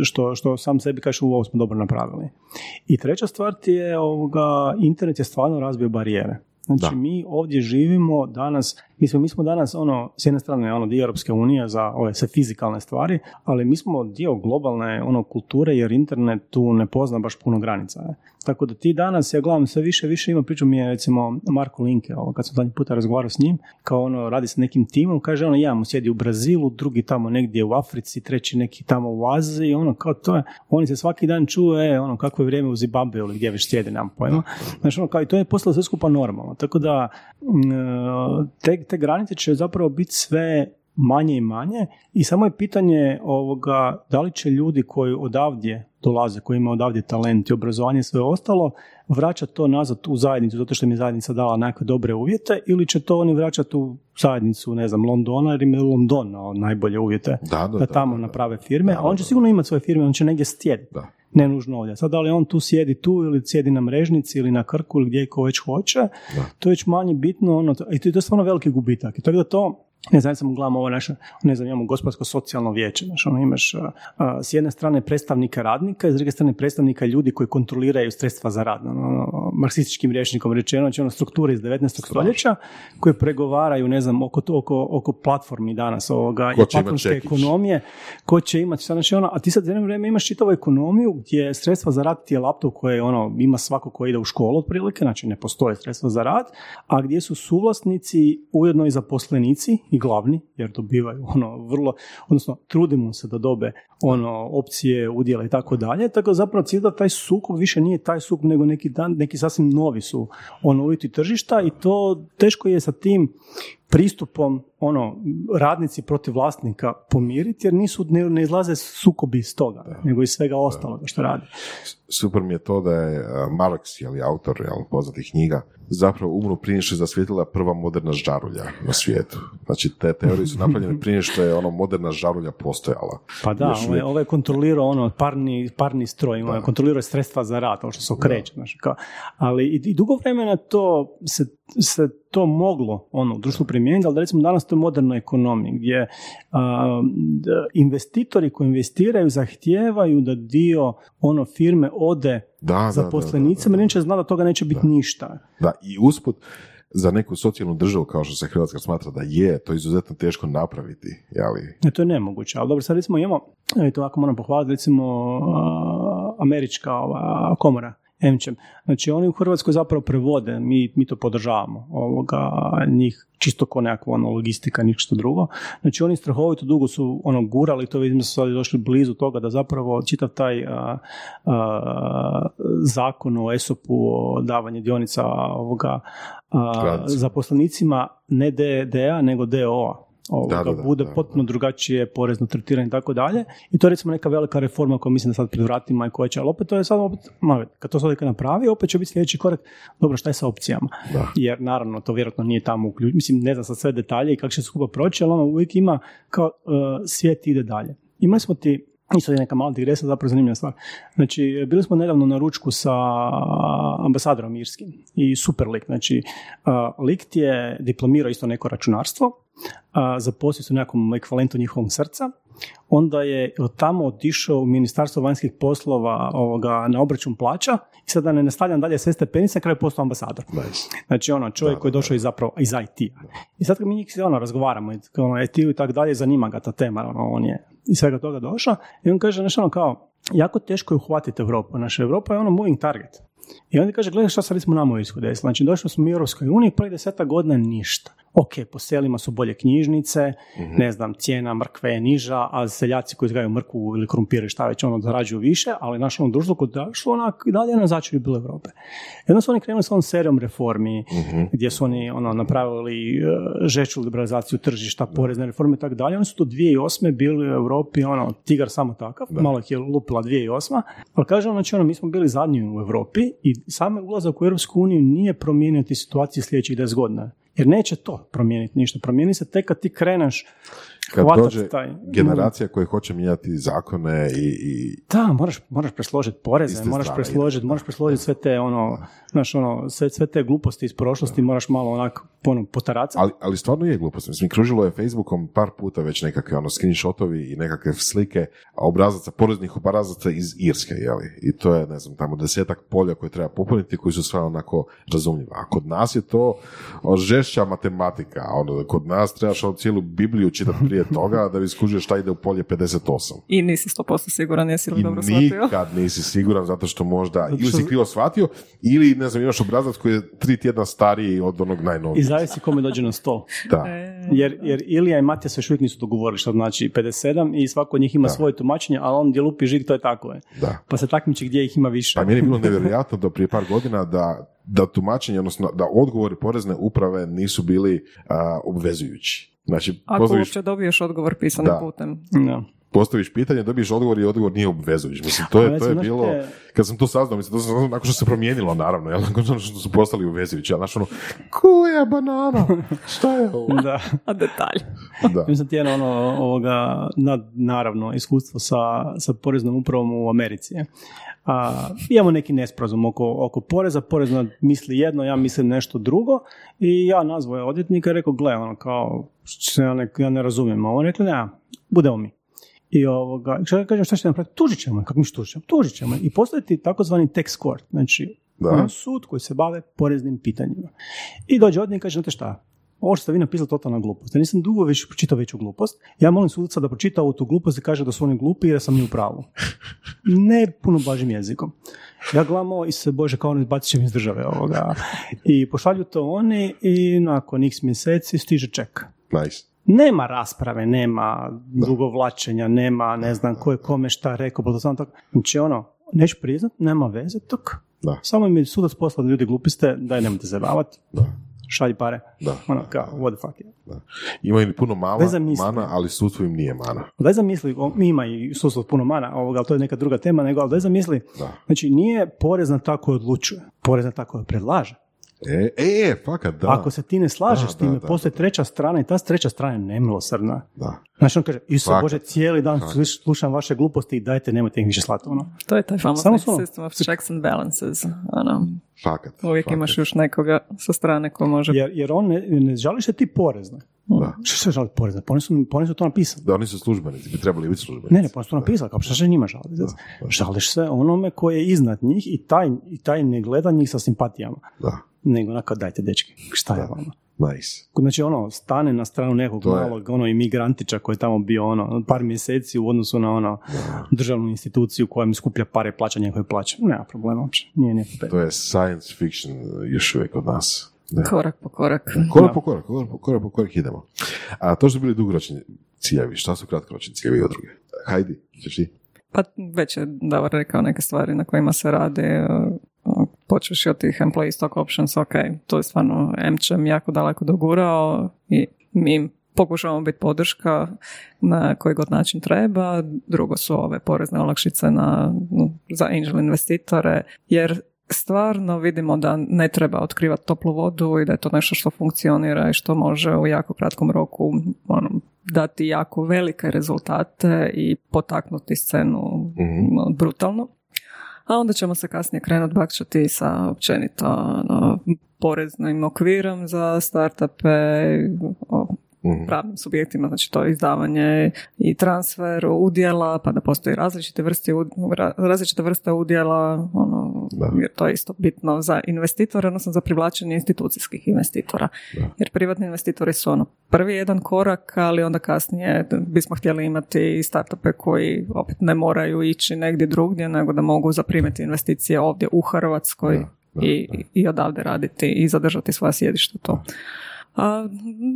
S2: što, što sam sebi kažeš u ovo smo dobro napravili. I treća stvar ti je, ovoga, internet je stvarno razbio barijere. Znači, mi ovdje živimo danas, mi smo, mi smo danas, ono, s jedne strane, ono, dio Europske unije za ove sve fizikalne stvari, ali mi smo dio globalne, ono, kulture, jer internet tu ne pozna baš puno granica. Je. Tako da ti danas, ja gledam sve više, više ima priču mi je recimo Marko Linke, ovo, kad sam zadnji puta razgovarao s njim, kao ono, radi se nekim timom, kaže ono, ja mu sjedi u Brazilu, drugi tamo negdje u Africi, treći neki tamo u Aziji, ono, kao to je, oni se svaki dan čuje, e, ono, kakvo je vrijeme u Zimbabwe ili gdje već sjede, nam pojma. Znači, ono, kao i to je postalo sve skupa normalno. Tako da, te, te granice će zapravo biti sve manje i manje i samo je pitanje ovoga da li će ljudi koji odavdje dolaze, koji imaju odavdje talent i obrazovanje i sve ostalo, vraćati to nazad u zajednicu zato što im je zajednica dala nekakve dobre uvjete ili će to oni vraćati u zajednicu, ne znam, Londona jer im je London najbolje uvjete
S1: da, da,
S2: da tamo naprave firme, a on će sigurno imati svoje firme, on će negdje stjediti. Ne nužno ovdje. Sad da li on tu sjedi tu ili sjedi na mrežnici ili na krku ili gdje ko već hoće, to je već manje bitno. Ono, I to je stvarno veliki gubitak. I tako da to ne znam, samo gledamo ovo naše, ne znam, imamo gospodarsko socijalno vijeće, znači ono imaš s jedne strane predstavnika radnika i s druge strane predstavnika ljudi koji kontroliraju sredstva za rad. Ono, ono marksističkim rječnikom rečeno, znači ono strukture iz 19. stoljeća koje pregovaraju, ne znam, oko, oko, oko platformi danas ovoga, i platformske ekonomije, ko će imati, znači ono, a ti sad jedno vrijeme imaš čitavu ekonomiju gdje sredstva za rad ti je laptop koje ono, ima svako ko ide u školu otprilike, znači ne postoje sredstva za rad, a gdje su suvlasnici ujedno i zaposlenici i glavni, jer dobivaju ono vrlo, odnosno trudimo se da dobe ono opcije, udjela i tako dalje, tako zapravo cijel da taj sukob više nije taj sukob, nego neki, dan, neki sasvim novi su ono uvjeti tržišta i to teško je sa tim pristupom ono radnici protiv vlasnika pomiriti jer nisu ne, ne izlaze sukobi iz toga nego iz svega ostaloga što radi.
S1: Super mi je to da je Marx, jel, autor jel, poznatih knjiga, zapravo umru prije što je zasvijetila prva moderna žarulja na svijetu. Znači, te teorije su napravljene prije što je ono moderna žarulja postojala.
S2: Pa da, ovaj, ovaj kontrolirao ono parni, parni stroj, ovaj, kontrolirao sredstva za rad, ono što se okreće. Znači, kao, ali i, i, dugo vremena to se, se to moglo ono, u društvu primijeniti, ali da recimo danas to je modernoj ekonomiji, gdje a, investitori koji investiraju zahtijevaju da dio ono firme ode da, zaposlenicima, neće zna da toga neće biti ništa.
S1: Da, i usput, za neku socijalnu državu kao što se Hrvatska smatra da je, to je izuzetno teško napraviti, jeli?
S2: Ne, to je nemoguće, ali dobro, sad recimo imamo, i to ako moram pohvaliti, recimo američka ova, komora Emčem. Znači oni u Hrvatskoj zapravo prevode, mi, mi to podržavamo, ovoga, njih čisto ko nekakva ono, logistika, ništa drugo. Znači oni strahovito dugo su ono gurali, to vidimo su sad došli blizu toga da zapravo čitav taj a, a, zakon o ESOP-u, o davanje dionica ovoga a, zaposlenicima ne DDA nego DO-a ovoga, da, da, bude potpuno drugačije porezno tretiranje i tako dalje. I to je recimo neka velika reforma koja mislim da sad pred vratima i koja će, ali opet to je sad opet, kad to sad napravi, opet će biti sljedeći korak, dobro šta je sa opcijama. Jer naravno to vjerojatno nije tamo uključeno, mislim ne znam sa sve detalje i kako će se skupa proći, ali ono uvijek ima kao uh, svijet ide dalje. Imali smo ti Isto je neka mala digresija, zapravo zanimljiva stvar. Znači, bili smo nedavno na ručku sa ambasadorom Irskim i super lik. Znači, uh, lik ti je diplomirao isto neko računarstvo, zaposlio se u nekom ekvivalentu njihovog srca, onda je tamo otišao u ministarstvo vanjskih poslova ovoga, na obračun plaća i sada ne nastavljam dalje sve stepenice, kraj je postao ambasador. Znači ono, čovjek koji je došao iz zapravo iz IT-a. I sad kad mi njih ono, razgovaramo, ono, it i tako dalje, zanima ga ta tema, ono, on je iz svega toga došao i on kaže nešto ono kao, jako teško je uhvatiti Europu. Naša Europa je ono moving target. I onda kaže, gledaj šta sad smo nama u Znači, došli smo u Europskoj uniji, prvih deseta godina ništa ok, po selima su bolje knjižnice, mhm. ne znam, cijena mrkve je niža, a seljaci koji uzgajaju mrkvu ili krumpire šta već ono zarađuju više, ali naš ono društvo koje došlo onak i dalje na začelju bilo Europe. Jedno su oni krenuli s ovom serijom reformi, mhm. gdje su oni ono napravili uh, žeću liberalizaciju tržišta, porezne reforme i tako dalje. Oni su to 2008. bili u Europi, ono, tigar samo takav, malo ih je lupila 2008. Ali kažem, znači ono, mi smo bili zadnji u Europi i same ulazak u Europsku uniju nije promijenio ti situaciju sljedećih 10 godina. Jer neće to promijeniti ništa. Promijeni se tek kad ti kreneš
S1: kad
S2: hvatat
S1: dođe
S2: taj...
S1: generacija koja hoće mijenjati zakone i, i
S2: Da, moraš, moraš presložiti poreze, moraš presložiti, moraš presložiti sve te ono, znaš, ono, sve, sve te gluposti iz prošlosti moraš malo onak ono, potaracati.
S1: ali, ali stvarno je glupost. Mislim, kružilo je Facebookom par puta već nekakve ono, screenshotovi i nekakve slike obrazaca, poreznih obrazaca iz Irske, jeli? I to je, ne znam, tamo desetak polja koje treba popuniti koji su sve onako razumljiva. A kod nas je to žešća matematika. Ono, kod nas trebaš ono cijelu Bibliju čitati prije toga da bi skužio šta ide u polje 58.
S3: I nisi 100% siguran jesi li
S1: I
S3: dobro shvatio.
S1: nikad nisi siguran zato što možda ili si krivo shvatio ili ne znam imaš obrazac koji je tri tjedna stariji od onog
S2: I
S1: najnovijeg.
S2: zavisi kome dođe na stol.
S1: Da.
S3: E,
S2: Jer, jer Ilija i Matija se još uvijek nisu dogovorili što znači 57 i svako od njih ima svoje tumačenje, ali on gdje lupi žig, to je tako je.
S1: Da.
S2: Pa se takmiči gdje ih ima više.
S1: Pa meni je bilo nevjerojatno do prije par godina da, da tumačenje, odnosno da odgovori porezne uprave nisu bili a, obvezujući. Znači,
S3: Ako
S1: postaviš,
S3: uopće dobiješ odgovor pisanim
S1: Da.
S3: putem.
S2: Da.
S1: postaviš pitanje, dobiješ odgovor i odgovor nije obvezujući. Mislim, to je, to je bilo,
S2: je-
S1: kad sam to saznao, mislim, to sam saznao nakon što se promijenilo, naravno, jel, <laughs> nakon što su postali obvezujući, ali znaš ono, koja banana, šta je ovo? <laughs>
S2: da.
S3: A detalj.
S1: Da.
S2: Mislim ti jedno ono, ovoga, nad, naravno, iskustvo sa, sa poreznom upravom u Americi. je. A, imamo neki nesporazum oko, oko poreza, porezna misli jedno, ja mislim nešto drugo i ja nazvao odvjetnika i rekao, gle, ono, kao, što ja ne, ja ne razumijem ovo, rekli, ne, budemo mi. I ovoga, ja kažem, šta ćete napraviti? Tužit ćemo, je. kako mi tužit ćemo? Tužit ćemo. je. I postaviti takozvani tax court, znači
S1: Da.
S2: ono, sud koji se bave poreznim pitanjima. I dođe odvjetnik i kaže, znate šta, ovo što ste vi napisali totalna glupost. Ja nisam dugo već pročitao veću glupost. Ja molim sudaca da pročita ovu tu glupost i kaže da su oni glupi jer sam mi u pravu. Ne puno blažim jezikom. Ja gledam ovo i se bože kao ono izbacit iz države ovoga. I pošalju to oni i nakon x mjeseci stiže ček.
S1: Nice.
S2: Nema rasprave, nema dugovlačenja, nema ne znam ko je kome šta rekao, pa to samo tako. Znači ono, neću priznat, nema veze, tok.
S1: Da.
S2: Samo mi sudac poslao da ljudi glupi ste, daj nemojte zajebavati,
S1: Da.
S2: Šalji pare.
S1: Da.
S2: Ono, kao, what the fuck je.
S1: Da. Imaju puno mala, mana, ali sudstvo im nije mana.
S2: Daj zamisli, ima i sustav puno mana, ovoga, ali to je neka druga tema, nego, ali daj zamisli,
S1: Da.
S2: znači nije porezna tako odlučuje, porezna tako predlaže.
S1: E, e, fakat, da.
S2: Ako se ti ne slažeš
S1: Da,
S2: s time,
S1: da, da,
S2: postoji treća strana i ta treća strana je nemilosrdna.
S1: Da.
S2: Znači on kaže, Isuse
S1: Fakat.
S2: Bože, cijeli dan sluš- slušam vaše gluposti i dajte, nemojte ih više slati. Ono.
S3: To je taj famousni system of checks and balances. Ono,
S1: Fakat.
S3: uvijek
S1: fakat.
S3: imaš još nekoga sa strane ko može...
S2: Jer, jer on ne, ne žališ se ti porezne.
S1: Da.
S2: Što se žali porezne? Pa oni su, pa oni su to napisali.
S1: Da, oni su službenici, bi trebali biti službenici.
S2: Ne, ne, pa oni su to napisali, kao što se njima žali. Žališ se onome koji je iznad njih i taj, i taj ne gleda njih sa simpatijama.
S1: Da,
S2: Nego onako, dajte dečki, šta je vama?
S1: nice.
S2: Znači ono, stane na stranu nekog
S1: To je-
S2: malog ono imigrantića koji je tamo bio ono, par mjeseci u odnosu na ono državnu instituciju koja mi skuplja pare plaća njegove plaće. Nema problema uopće, nije nije
S1: To je science fiction još uvijek od nas. Ne.
S3: Korak po korak.
S1: Korak po korak, korak po korak, po korak idemo. A to su bili dugoročni ciljevi. Šta su kratkoročni ciljevi udruge? Hajdi, ćeš ti?
S3: Pa već je Davor rekao neke stvari na kojima se radi, e, počeš od tih employee stock options, ok, to je stvarno MČM jako daleko dogurao i mi pokušavamo biti podrška na koji god način treba. Drugo su ove porezne olakšice na, za angel investitore, jer stvarno vidimo da ne treba otkrivati toplu vodu i da je to nešto što funkcionira i što može u jako kratkom roku ono, dati jako velike rezultate i potaknuti scenu
S1: Mhm.
S3: ono, brutalno. A onda ćemo se kasnije krenuti bakćati sa općenito ono, poreznim okvirom za startupe, o
S1: Mhm.
S3: pravnim subjektima, znači to je izdavanje i transfer udjela, pa da postoji različite vrste, različite vrste udjela, ono,
S1: Da.
S3: jer to je isto bitno za investitore, odnosno za privlačenje institucijskih investitora.
S1: Da.
S3: Jer privatni investitori su ono prvi jedan korak, ali onda kasnije bismo htjeli imati i startupe koji opet ne moraju ići negdje drugdje, nego da mogu zaprimiti investicije ovdje u Hrvatskoj
S1: Da, da,
S3: i, i odavde raditi i zadržati svoja sjedišta to. A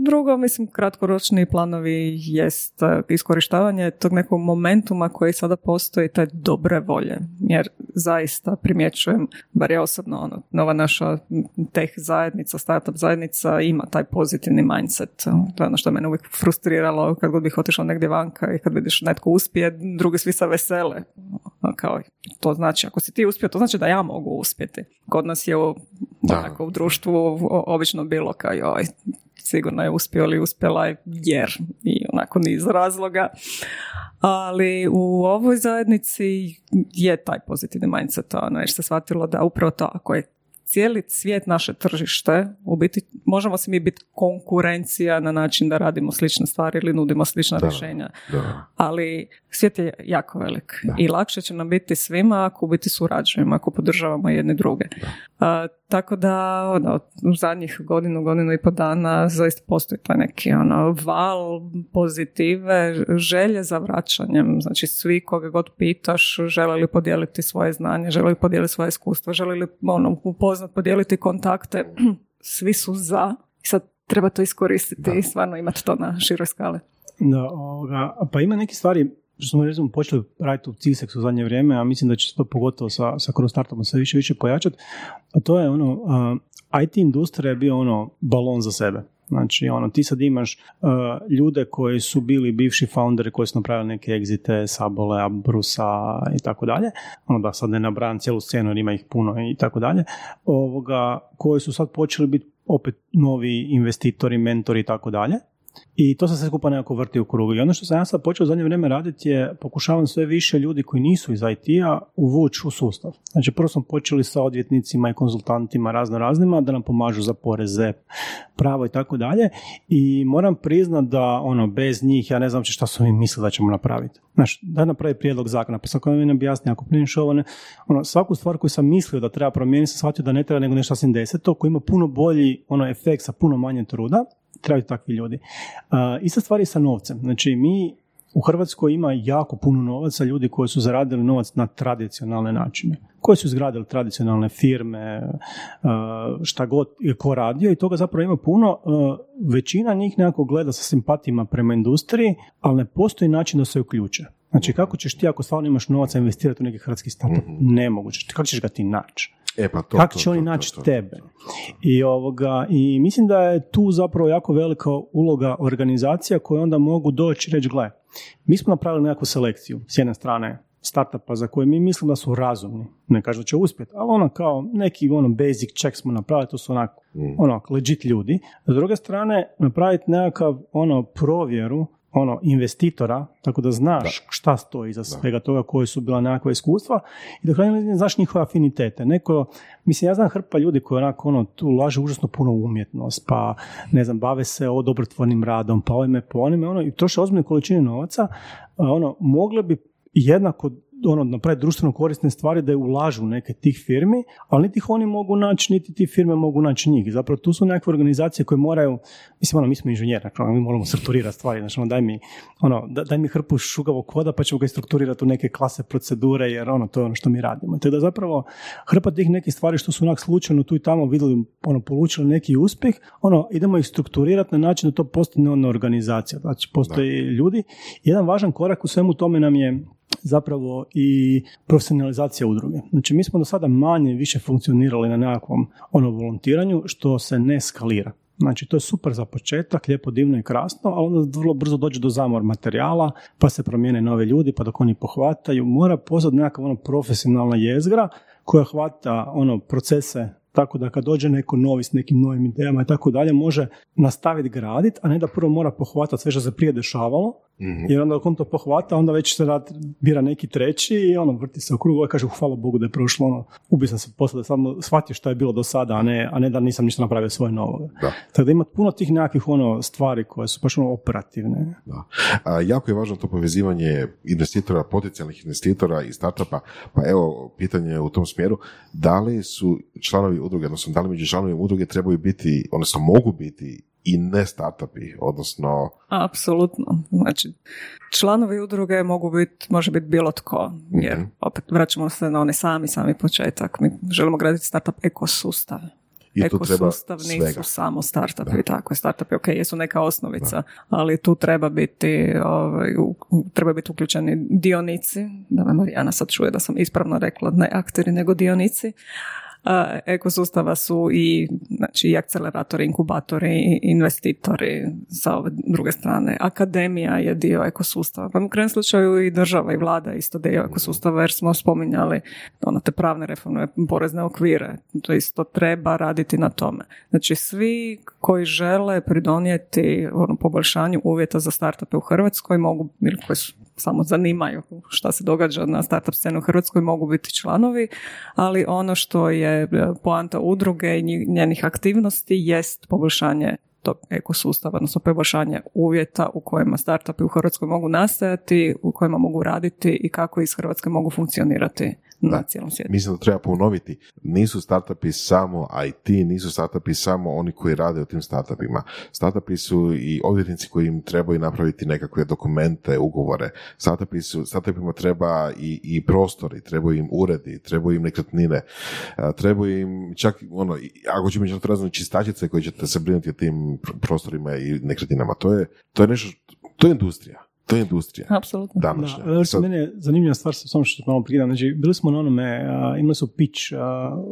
S3: drugo, mislim, kratkoročni planovi jest e, iskorištavanje tog nekog momentuma koji sada postoji, te dobre volje. Jer zaista primjećujem, bar ja osobno, ono, nova naša teh zajednica, startup zajednica ima taj pozitivni mindset. To je ono što je mene uvijek frustriralo kad god bih otišla negdje vanka i kad vidiš netko uspije, drugi svi se vesele. Kao, to znači, ako si ti uspio, to znači da ja mogu uspjeti. Kod nas je u, onako, u društvu obično bilo kao, joj, sigurno je uspio ili uspjela jer i onako niz razloga. Ali u ovoj zajednici je taj pozitivni mindset, ono, jer se shvatilo da upravo to, ako je cijeli svijet naše tržište, u biti možemo se mi biti konkurencija na način da radimo slične stvari ili nudimo slična rješenja. Ali svijet je jako velik i lakše će nam biti svima ako u biti surađujemo, ako podržavamo jedne druge. Tako da ono, u zadnjih godinu, godinu i po dana zaista postoji taj neki ono, val pozitive, želje za vraćanjem. Znači svi koga god pitaš žele li podijeliti svoje znanje, žele li podijeliti svoje iskustva, žele li ono, upoznat, podijeliti kontakte. <clears throat> Svi su za. I sad treba to iskoristiti i stvarno imati to na široj skale.
S2: Da, ovoga, pa ima neke stvari što smo recimo počeli raditi u CISEX u zadnje vrijeme, a mislim da će se to pogotovo sa, sa startupom sve više više pojačati, a to je ono, IT industrija je bio ono balon za sebe. Znači, ono, ti sad imaš ljude koji su bili bivši founderi koji su napravili neke egzite, Sabole, Abrusa i tako dalje. Ono da sad ne nabrajam cijelu scenu jer ima ih puno i tako dalje. Ovoga, koji su sad počeli biti opet novi investitori, mentori i tako dalje. I to se sve skupa nekako vrti u krugu. I ono što sam ja sad počeo u zadnje vrijeme raditi je pokušavam sve više ljudi koji nisu iz IT-a uvući u sustav. Znači prvo smo počeli sa odvjetnicima i konzultantima razno raznima da nam pomažu za poreze, pravo i tako dalje. I moram priznat da ono bez njih ja ne znam šta su mi mislili da ćemo napraviti. Znači, da napravi prijedlog zakona, pa sad mi objasni, ako primiš ovo, ne, ono, svaku stvar koju sam mislio da treba promijeniti, sam shvatio da ne treba nego nešto sasvim deseto, koji ima puno bolji ono, efekt sa puno manje truda, trebaju takvi ljudi. Uh, ista stvar je sa novcem. Znači, mi u Hrvatskoj ima jako puno novaca, ljudi koji su zaradili novac na tradicionalne načine, koji su izgradili tradicionalne firme, šta god je ko radio i toga zapravo ima puno. Većina njih nekako gleda sa simpatijama prema industriji, ali ne postoji način da se uključe. Znači, kako ćeš ti ako stvarno imaš novaca investirati u neki hrvatski startup? Mhm. Nemoguće. Kako ćeš ga ti naći?
S1: E, pa to,
S2: Kako će oni naći tebe? I, ovoga, I mislim da je tu zapravo jako velika uloga organizacija koje onda mogu doći i reći, gle, mi smo napravili nekakvu selekciju s jedne strane startupa za koje mi mislimo da su razumni. Ne kažu da će uspjeti, ali ono kao neki ono basic check smo napravili, to su onako, mm. ono, legit ljudi. S druge strane, napraviti nekakav ono provjeru ono investitora, tako da znaš da. šta stoji iza svega toga, koji su bila nekakva iskustva i da krajnje znaš njihove afinitete. Neko, mislim, ja znam hrpa ljudi koji onako ono, tu ulaže užasno puno umjetnost, pa ne znam, bave se o dobrotvornim radom, pa ovime, po onime, ono, i troše ozbiljne količine novaca, ono, mogle bi jednako ono, napraviti društveno korisne stvari da je ulažu neke tih firmi, ali niti ih oni mogu naći, niti ti firme mogu naći njih. Zapravo tu su nekakve organizacije koje moraju, mislim, ono, mi smo inženjeri, mi moramo strukturirati stvari, znači, ono, daj mi, ono, daj mi hrpu šugavog koda pa ćemo ga strukturirati u neke klase procedure, jer ono, to je ono što mi radimo. Te da zapravo hrpa tih nekih stvari što su onak slučajno tu i tamo vidjeli, ono, polučili neki uspjeh, ono, idemo ih strukturirati na način da to postane ona organizacija. Znači, postoji ljudi. Jedan važan korak u svemu tome nam je zapravo i profesionalizacija udruge. Znači mi smo do sada manje više funkcionirali na nekakvom ono volontiranju što se ne skalira. Znači, to je super za početak, lijepo, divno i krasno, ali onda vrlo brzo dođe do zamor materijala, pa se promijene nove ljudi, pa dok oni pohvataju, mora postati nekakva ono profesionalna jezgra koja hvata ono procese tako da kad dođe neko novi s nekim novim idejama i tako dalje, može nastaviti graditi, a ne da prvo mora pohvatati sve što se prije dešavalo, mm jer onda on to pohvata, onda već se rad, bira neki treći i ono, vrti se u krugu i kaže, hvala Bogu da je prošlo, ono, ubio sam se posle da samo shvatio što je bilo do sada, a ne, a ne da nisam ništa napravio svoje novo. Tako da ima puno tih nekakvih ono, stvari koje su baš ono operativne.
S1: Da. A, jako je važno to povezivanje investitora, potencijalnih investitora i startupa, pa evo, pitanje u tom smjeru, da li su članovi udruge, odnosno da li među članovima udruge trebaju biti, odnosno mogu biti i ne startupi, odnosno...
S3: Apsolutno. Znači, članovi udruge mogu biti, može biti bilo tko, jer mm opet vraćamo se na one sami, sami početak. Mi želimo graditi startup ekosustav. I tu treba nisu samo startupi, tako je, startupi, ok, jesu neka osnovica, ali tu treba biti, ovaj, treba biti uključeni dionici, da me Marijana sad čuje da sam ispravno rekla, ne akteri, nego dionici, ekosustava su i, znači, i akceleratori, inkubatori, investitori sa ove druge strane. Akademija je dio ekosustava. Pa u krajnjem slučaju i država i vlada isto dio ekosustava jer smo spominjali ono, te pravne reforme, porezne okvire. To isto treba raditi na tome. Znači svi koji žele pridonijeti ono, poboljšanju uvjeta za startupe u Hrvatskoj mogu, ili koji su samo zanimaju šta se događa na startup scenu u Hrvatskoj mogu biti članovi, ali ono što je e, poanta udruge i njenih aktivnosti jest poboljšanje tog ekosustava, odnosno poboljšanje uvjeta u kojima startupi u Hrvatskoj mogu nastajati, u kojima mogu raditi i kako iz Hrvatske mogu funkcionirati na cijelom svijetu.
S1: Mislim da treba ponoviti, nisu startupi samo IT, nisu startupi samo oni koji rade u tim startupima. Startupi su i odvjetnici koji im trebaju napraviti nekakve dokumente, ugovore. Startupi su, startupima treba i, i prostori, trebaju im uredi, trebaju im nekretnine, trebaju im čak, ono, ako će biti razne čistačice koji ćete se brinuti o tim prostorima i nekretninama, to je, to je nešto, to je industrija. To je industrija.
S3: Apsolutno.
S1: Današnja.
S2: Da, Sad... mene zanimljiva stvar sa samo što malo prikidam. Znači, bili smo na onome, imali su pitch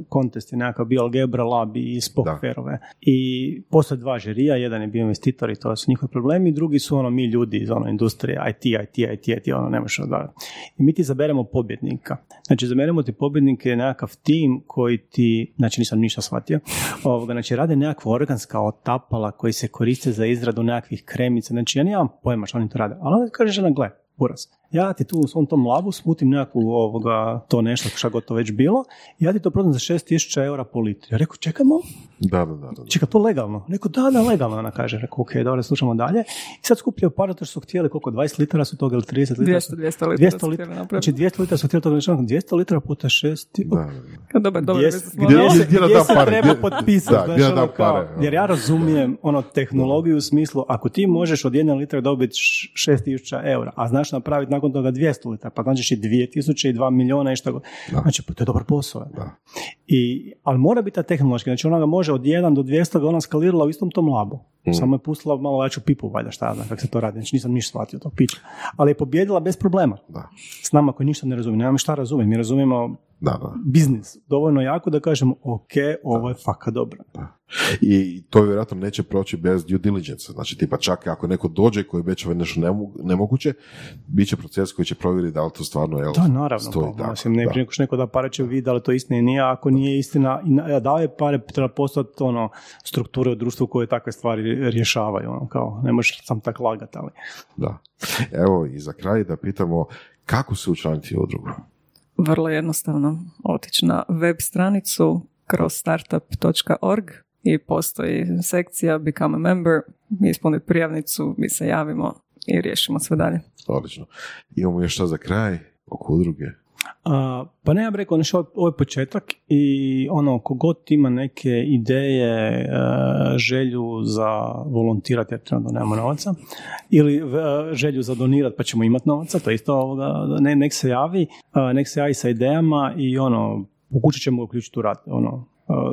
S2: kontest je nekakav bio Algebra Lab i Spock Fairove. I postoje dva žirija, jedan je bio investitor i to su njihovi problemi, drugi su ono mi ljudi iz ono industrije, IT, IT, IT, IT, ono ne možeš da. I mi ti zaberemo pobjednika. Znači, zaberemo ti pobjednike nekakav tim koji ti, znači nisam ništa shvatio, <laughs> ovoga, znači rade nekakva organska otapala koji se koriste za izradu nekakvih kremica. Znači, ja nemam pojma što oni to rade, ali kaže žena, gle, buraz, ja ti tu u svom tom labu smutim nekakvu ovoga, to nešto šta god to već bilo, ja ti to prodam za 6000 eura po litri. Ja rekao, čekaj
S1: Da, da, da, da.
S2: Čeka, to legalno? Rekao, da, da, legalno, ona kaže. Rekao, ok, dobro, slušamo dalje. I sad skupljaju par, što su htjeli, koliko, 20 litara su toga ili 30 litara? 200,
S3: 200 litara 200
S2: litara, znači 200 litara su htjeli toga, 200 litara puta 6.
S1: Da,
S3: da. Dobar, dobar,
S2: gdje, gdje se treba potpisati? Da, gdje ono kao, jer ja razumijem ono tehnologiju u smislu, ako ti možeš od jedne litra dobiti 6000 eura, a znaš napraviti nakon toga 200 litara, pa znači i 2000 i 2 milijuna i što god. Znači, to je dobar posao.
S1: Da.
S2: I, ali mora biti ta tehnološki, znači ona ga može od 1 do 200 ga ona skalirala u istom tom labu. Mm. Samo je pustila malo veću pipu, valjda šta ja znam kako se to radi, znači nisam ništa shvatio to piće. Ali je pobjedila bez problema.
S1: Da.
S2: S nama koji ništa ne razumije, nemamo šta razumije, mi razumijemo
S1: da, da.
S2: biznis dovoljno jako da kažemo ok, ovo je faka dobro.
S1: Da. I to vjerojatno neće proći bez due diligence. Znači, tipa čak ako neko dođe koji već nešto nemoguće, bit će proces koji će provjeriti da li to stvarno je
S2: Da, naravno. Stoji, pa, mislim, ne prije neko da pare će vidi da li to istina i nije, ako nije istina, da je pare, treba postati ono, strukture u društvu koje takve stvari rješavaju. Ono, kao, ne možeš sam tak lagati, ali...
S1: Da. Evo, i za kraj da pitamo kako se učlaniti u udrugu?
S3: Vrlo jednostavno. Otići na web stranicu kroz startup.org i postoji sekcija Become a Member, ispuniti prijavnicu, mi se javimo i riješimo sve dalje.
S1: Odlično. Imamo još što za kraj oko udruge?
S2: A, pa ne, ja bih rekao, nešto, ovo je početak i ono, kogod ima neke ideje, e, želju za volontirati jer trenutno nemamo novaca, ili e, želju za donirati pa ćemo imati novaca, to isto ovoga, ne, nek se javi, nek se javi sa idejama i ono, pokušat ćemo uključiti u rad, ono,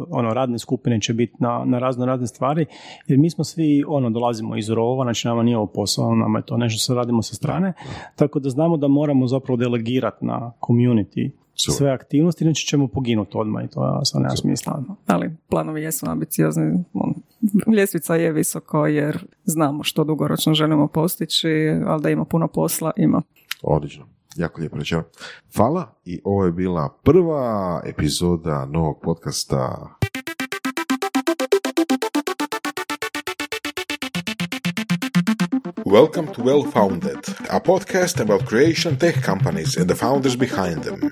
S2: ono radne skupine će biti na, na razno razne stvari, jer mi smo svi ono dolazimo iz rova, znači nama nije ovo posao, nama je to nešto što radimo sa strane, tako da znamo da moramo zapravo delegirati na community sve aktivnosti, inače ćemo poginuti odmah i to sa nema smisla.
S3: Ali planovi jesu ambiciozni, ljestvica je visoko jer znamo što dugoročno želimo postići, ali da ima puno posla, ima.
S1: Odlično. Jako lijepo rečeno. Hvala i ovo je bila prva epizoda novog podcasta Welcome to Well Founded, a podcast about creation tech companies and the founders behind them.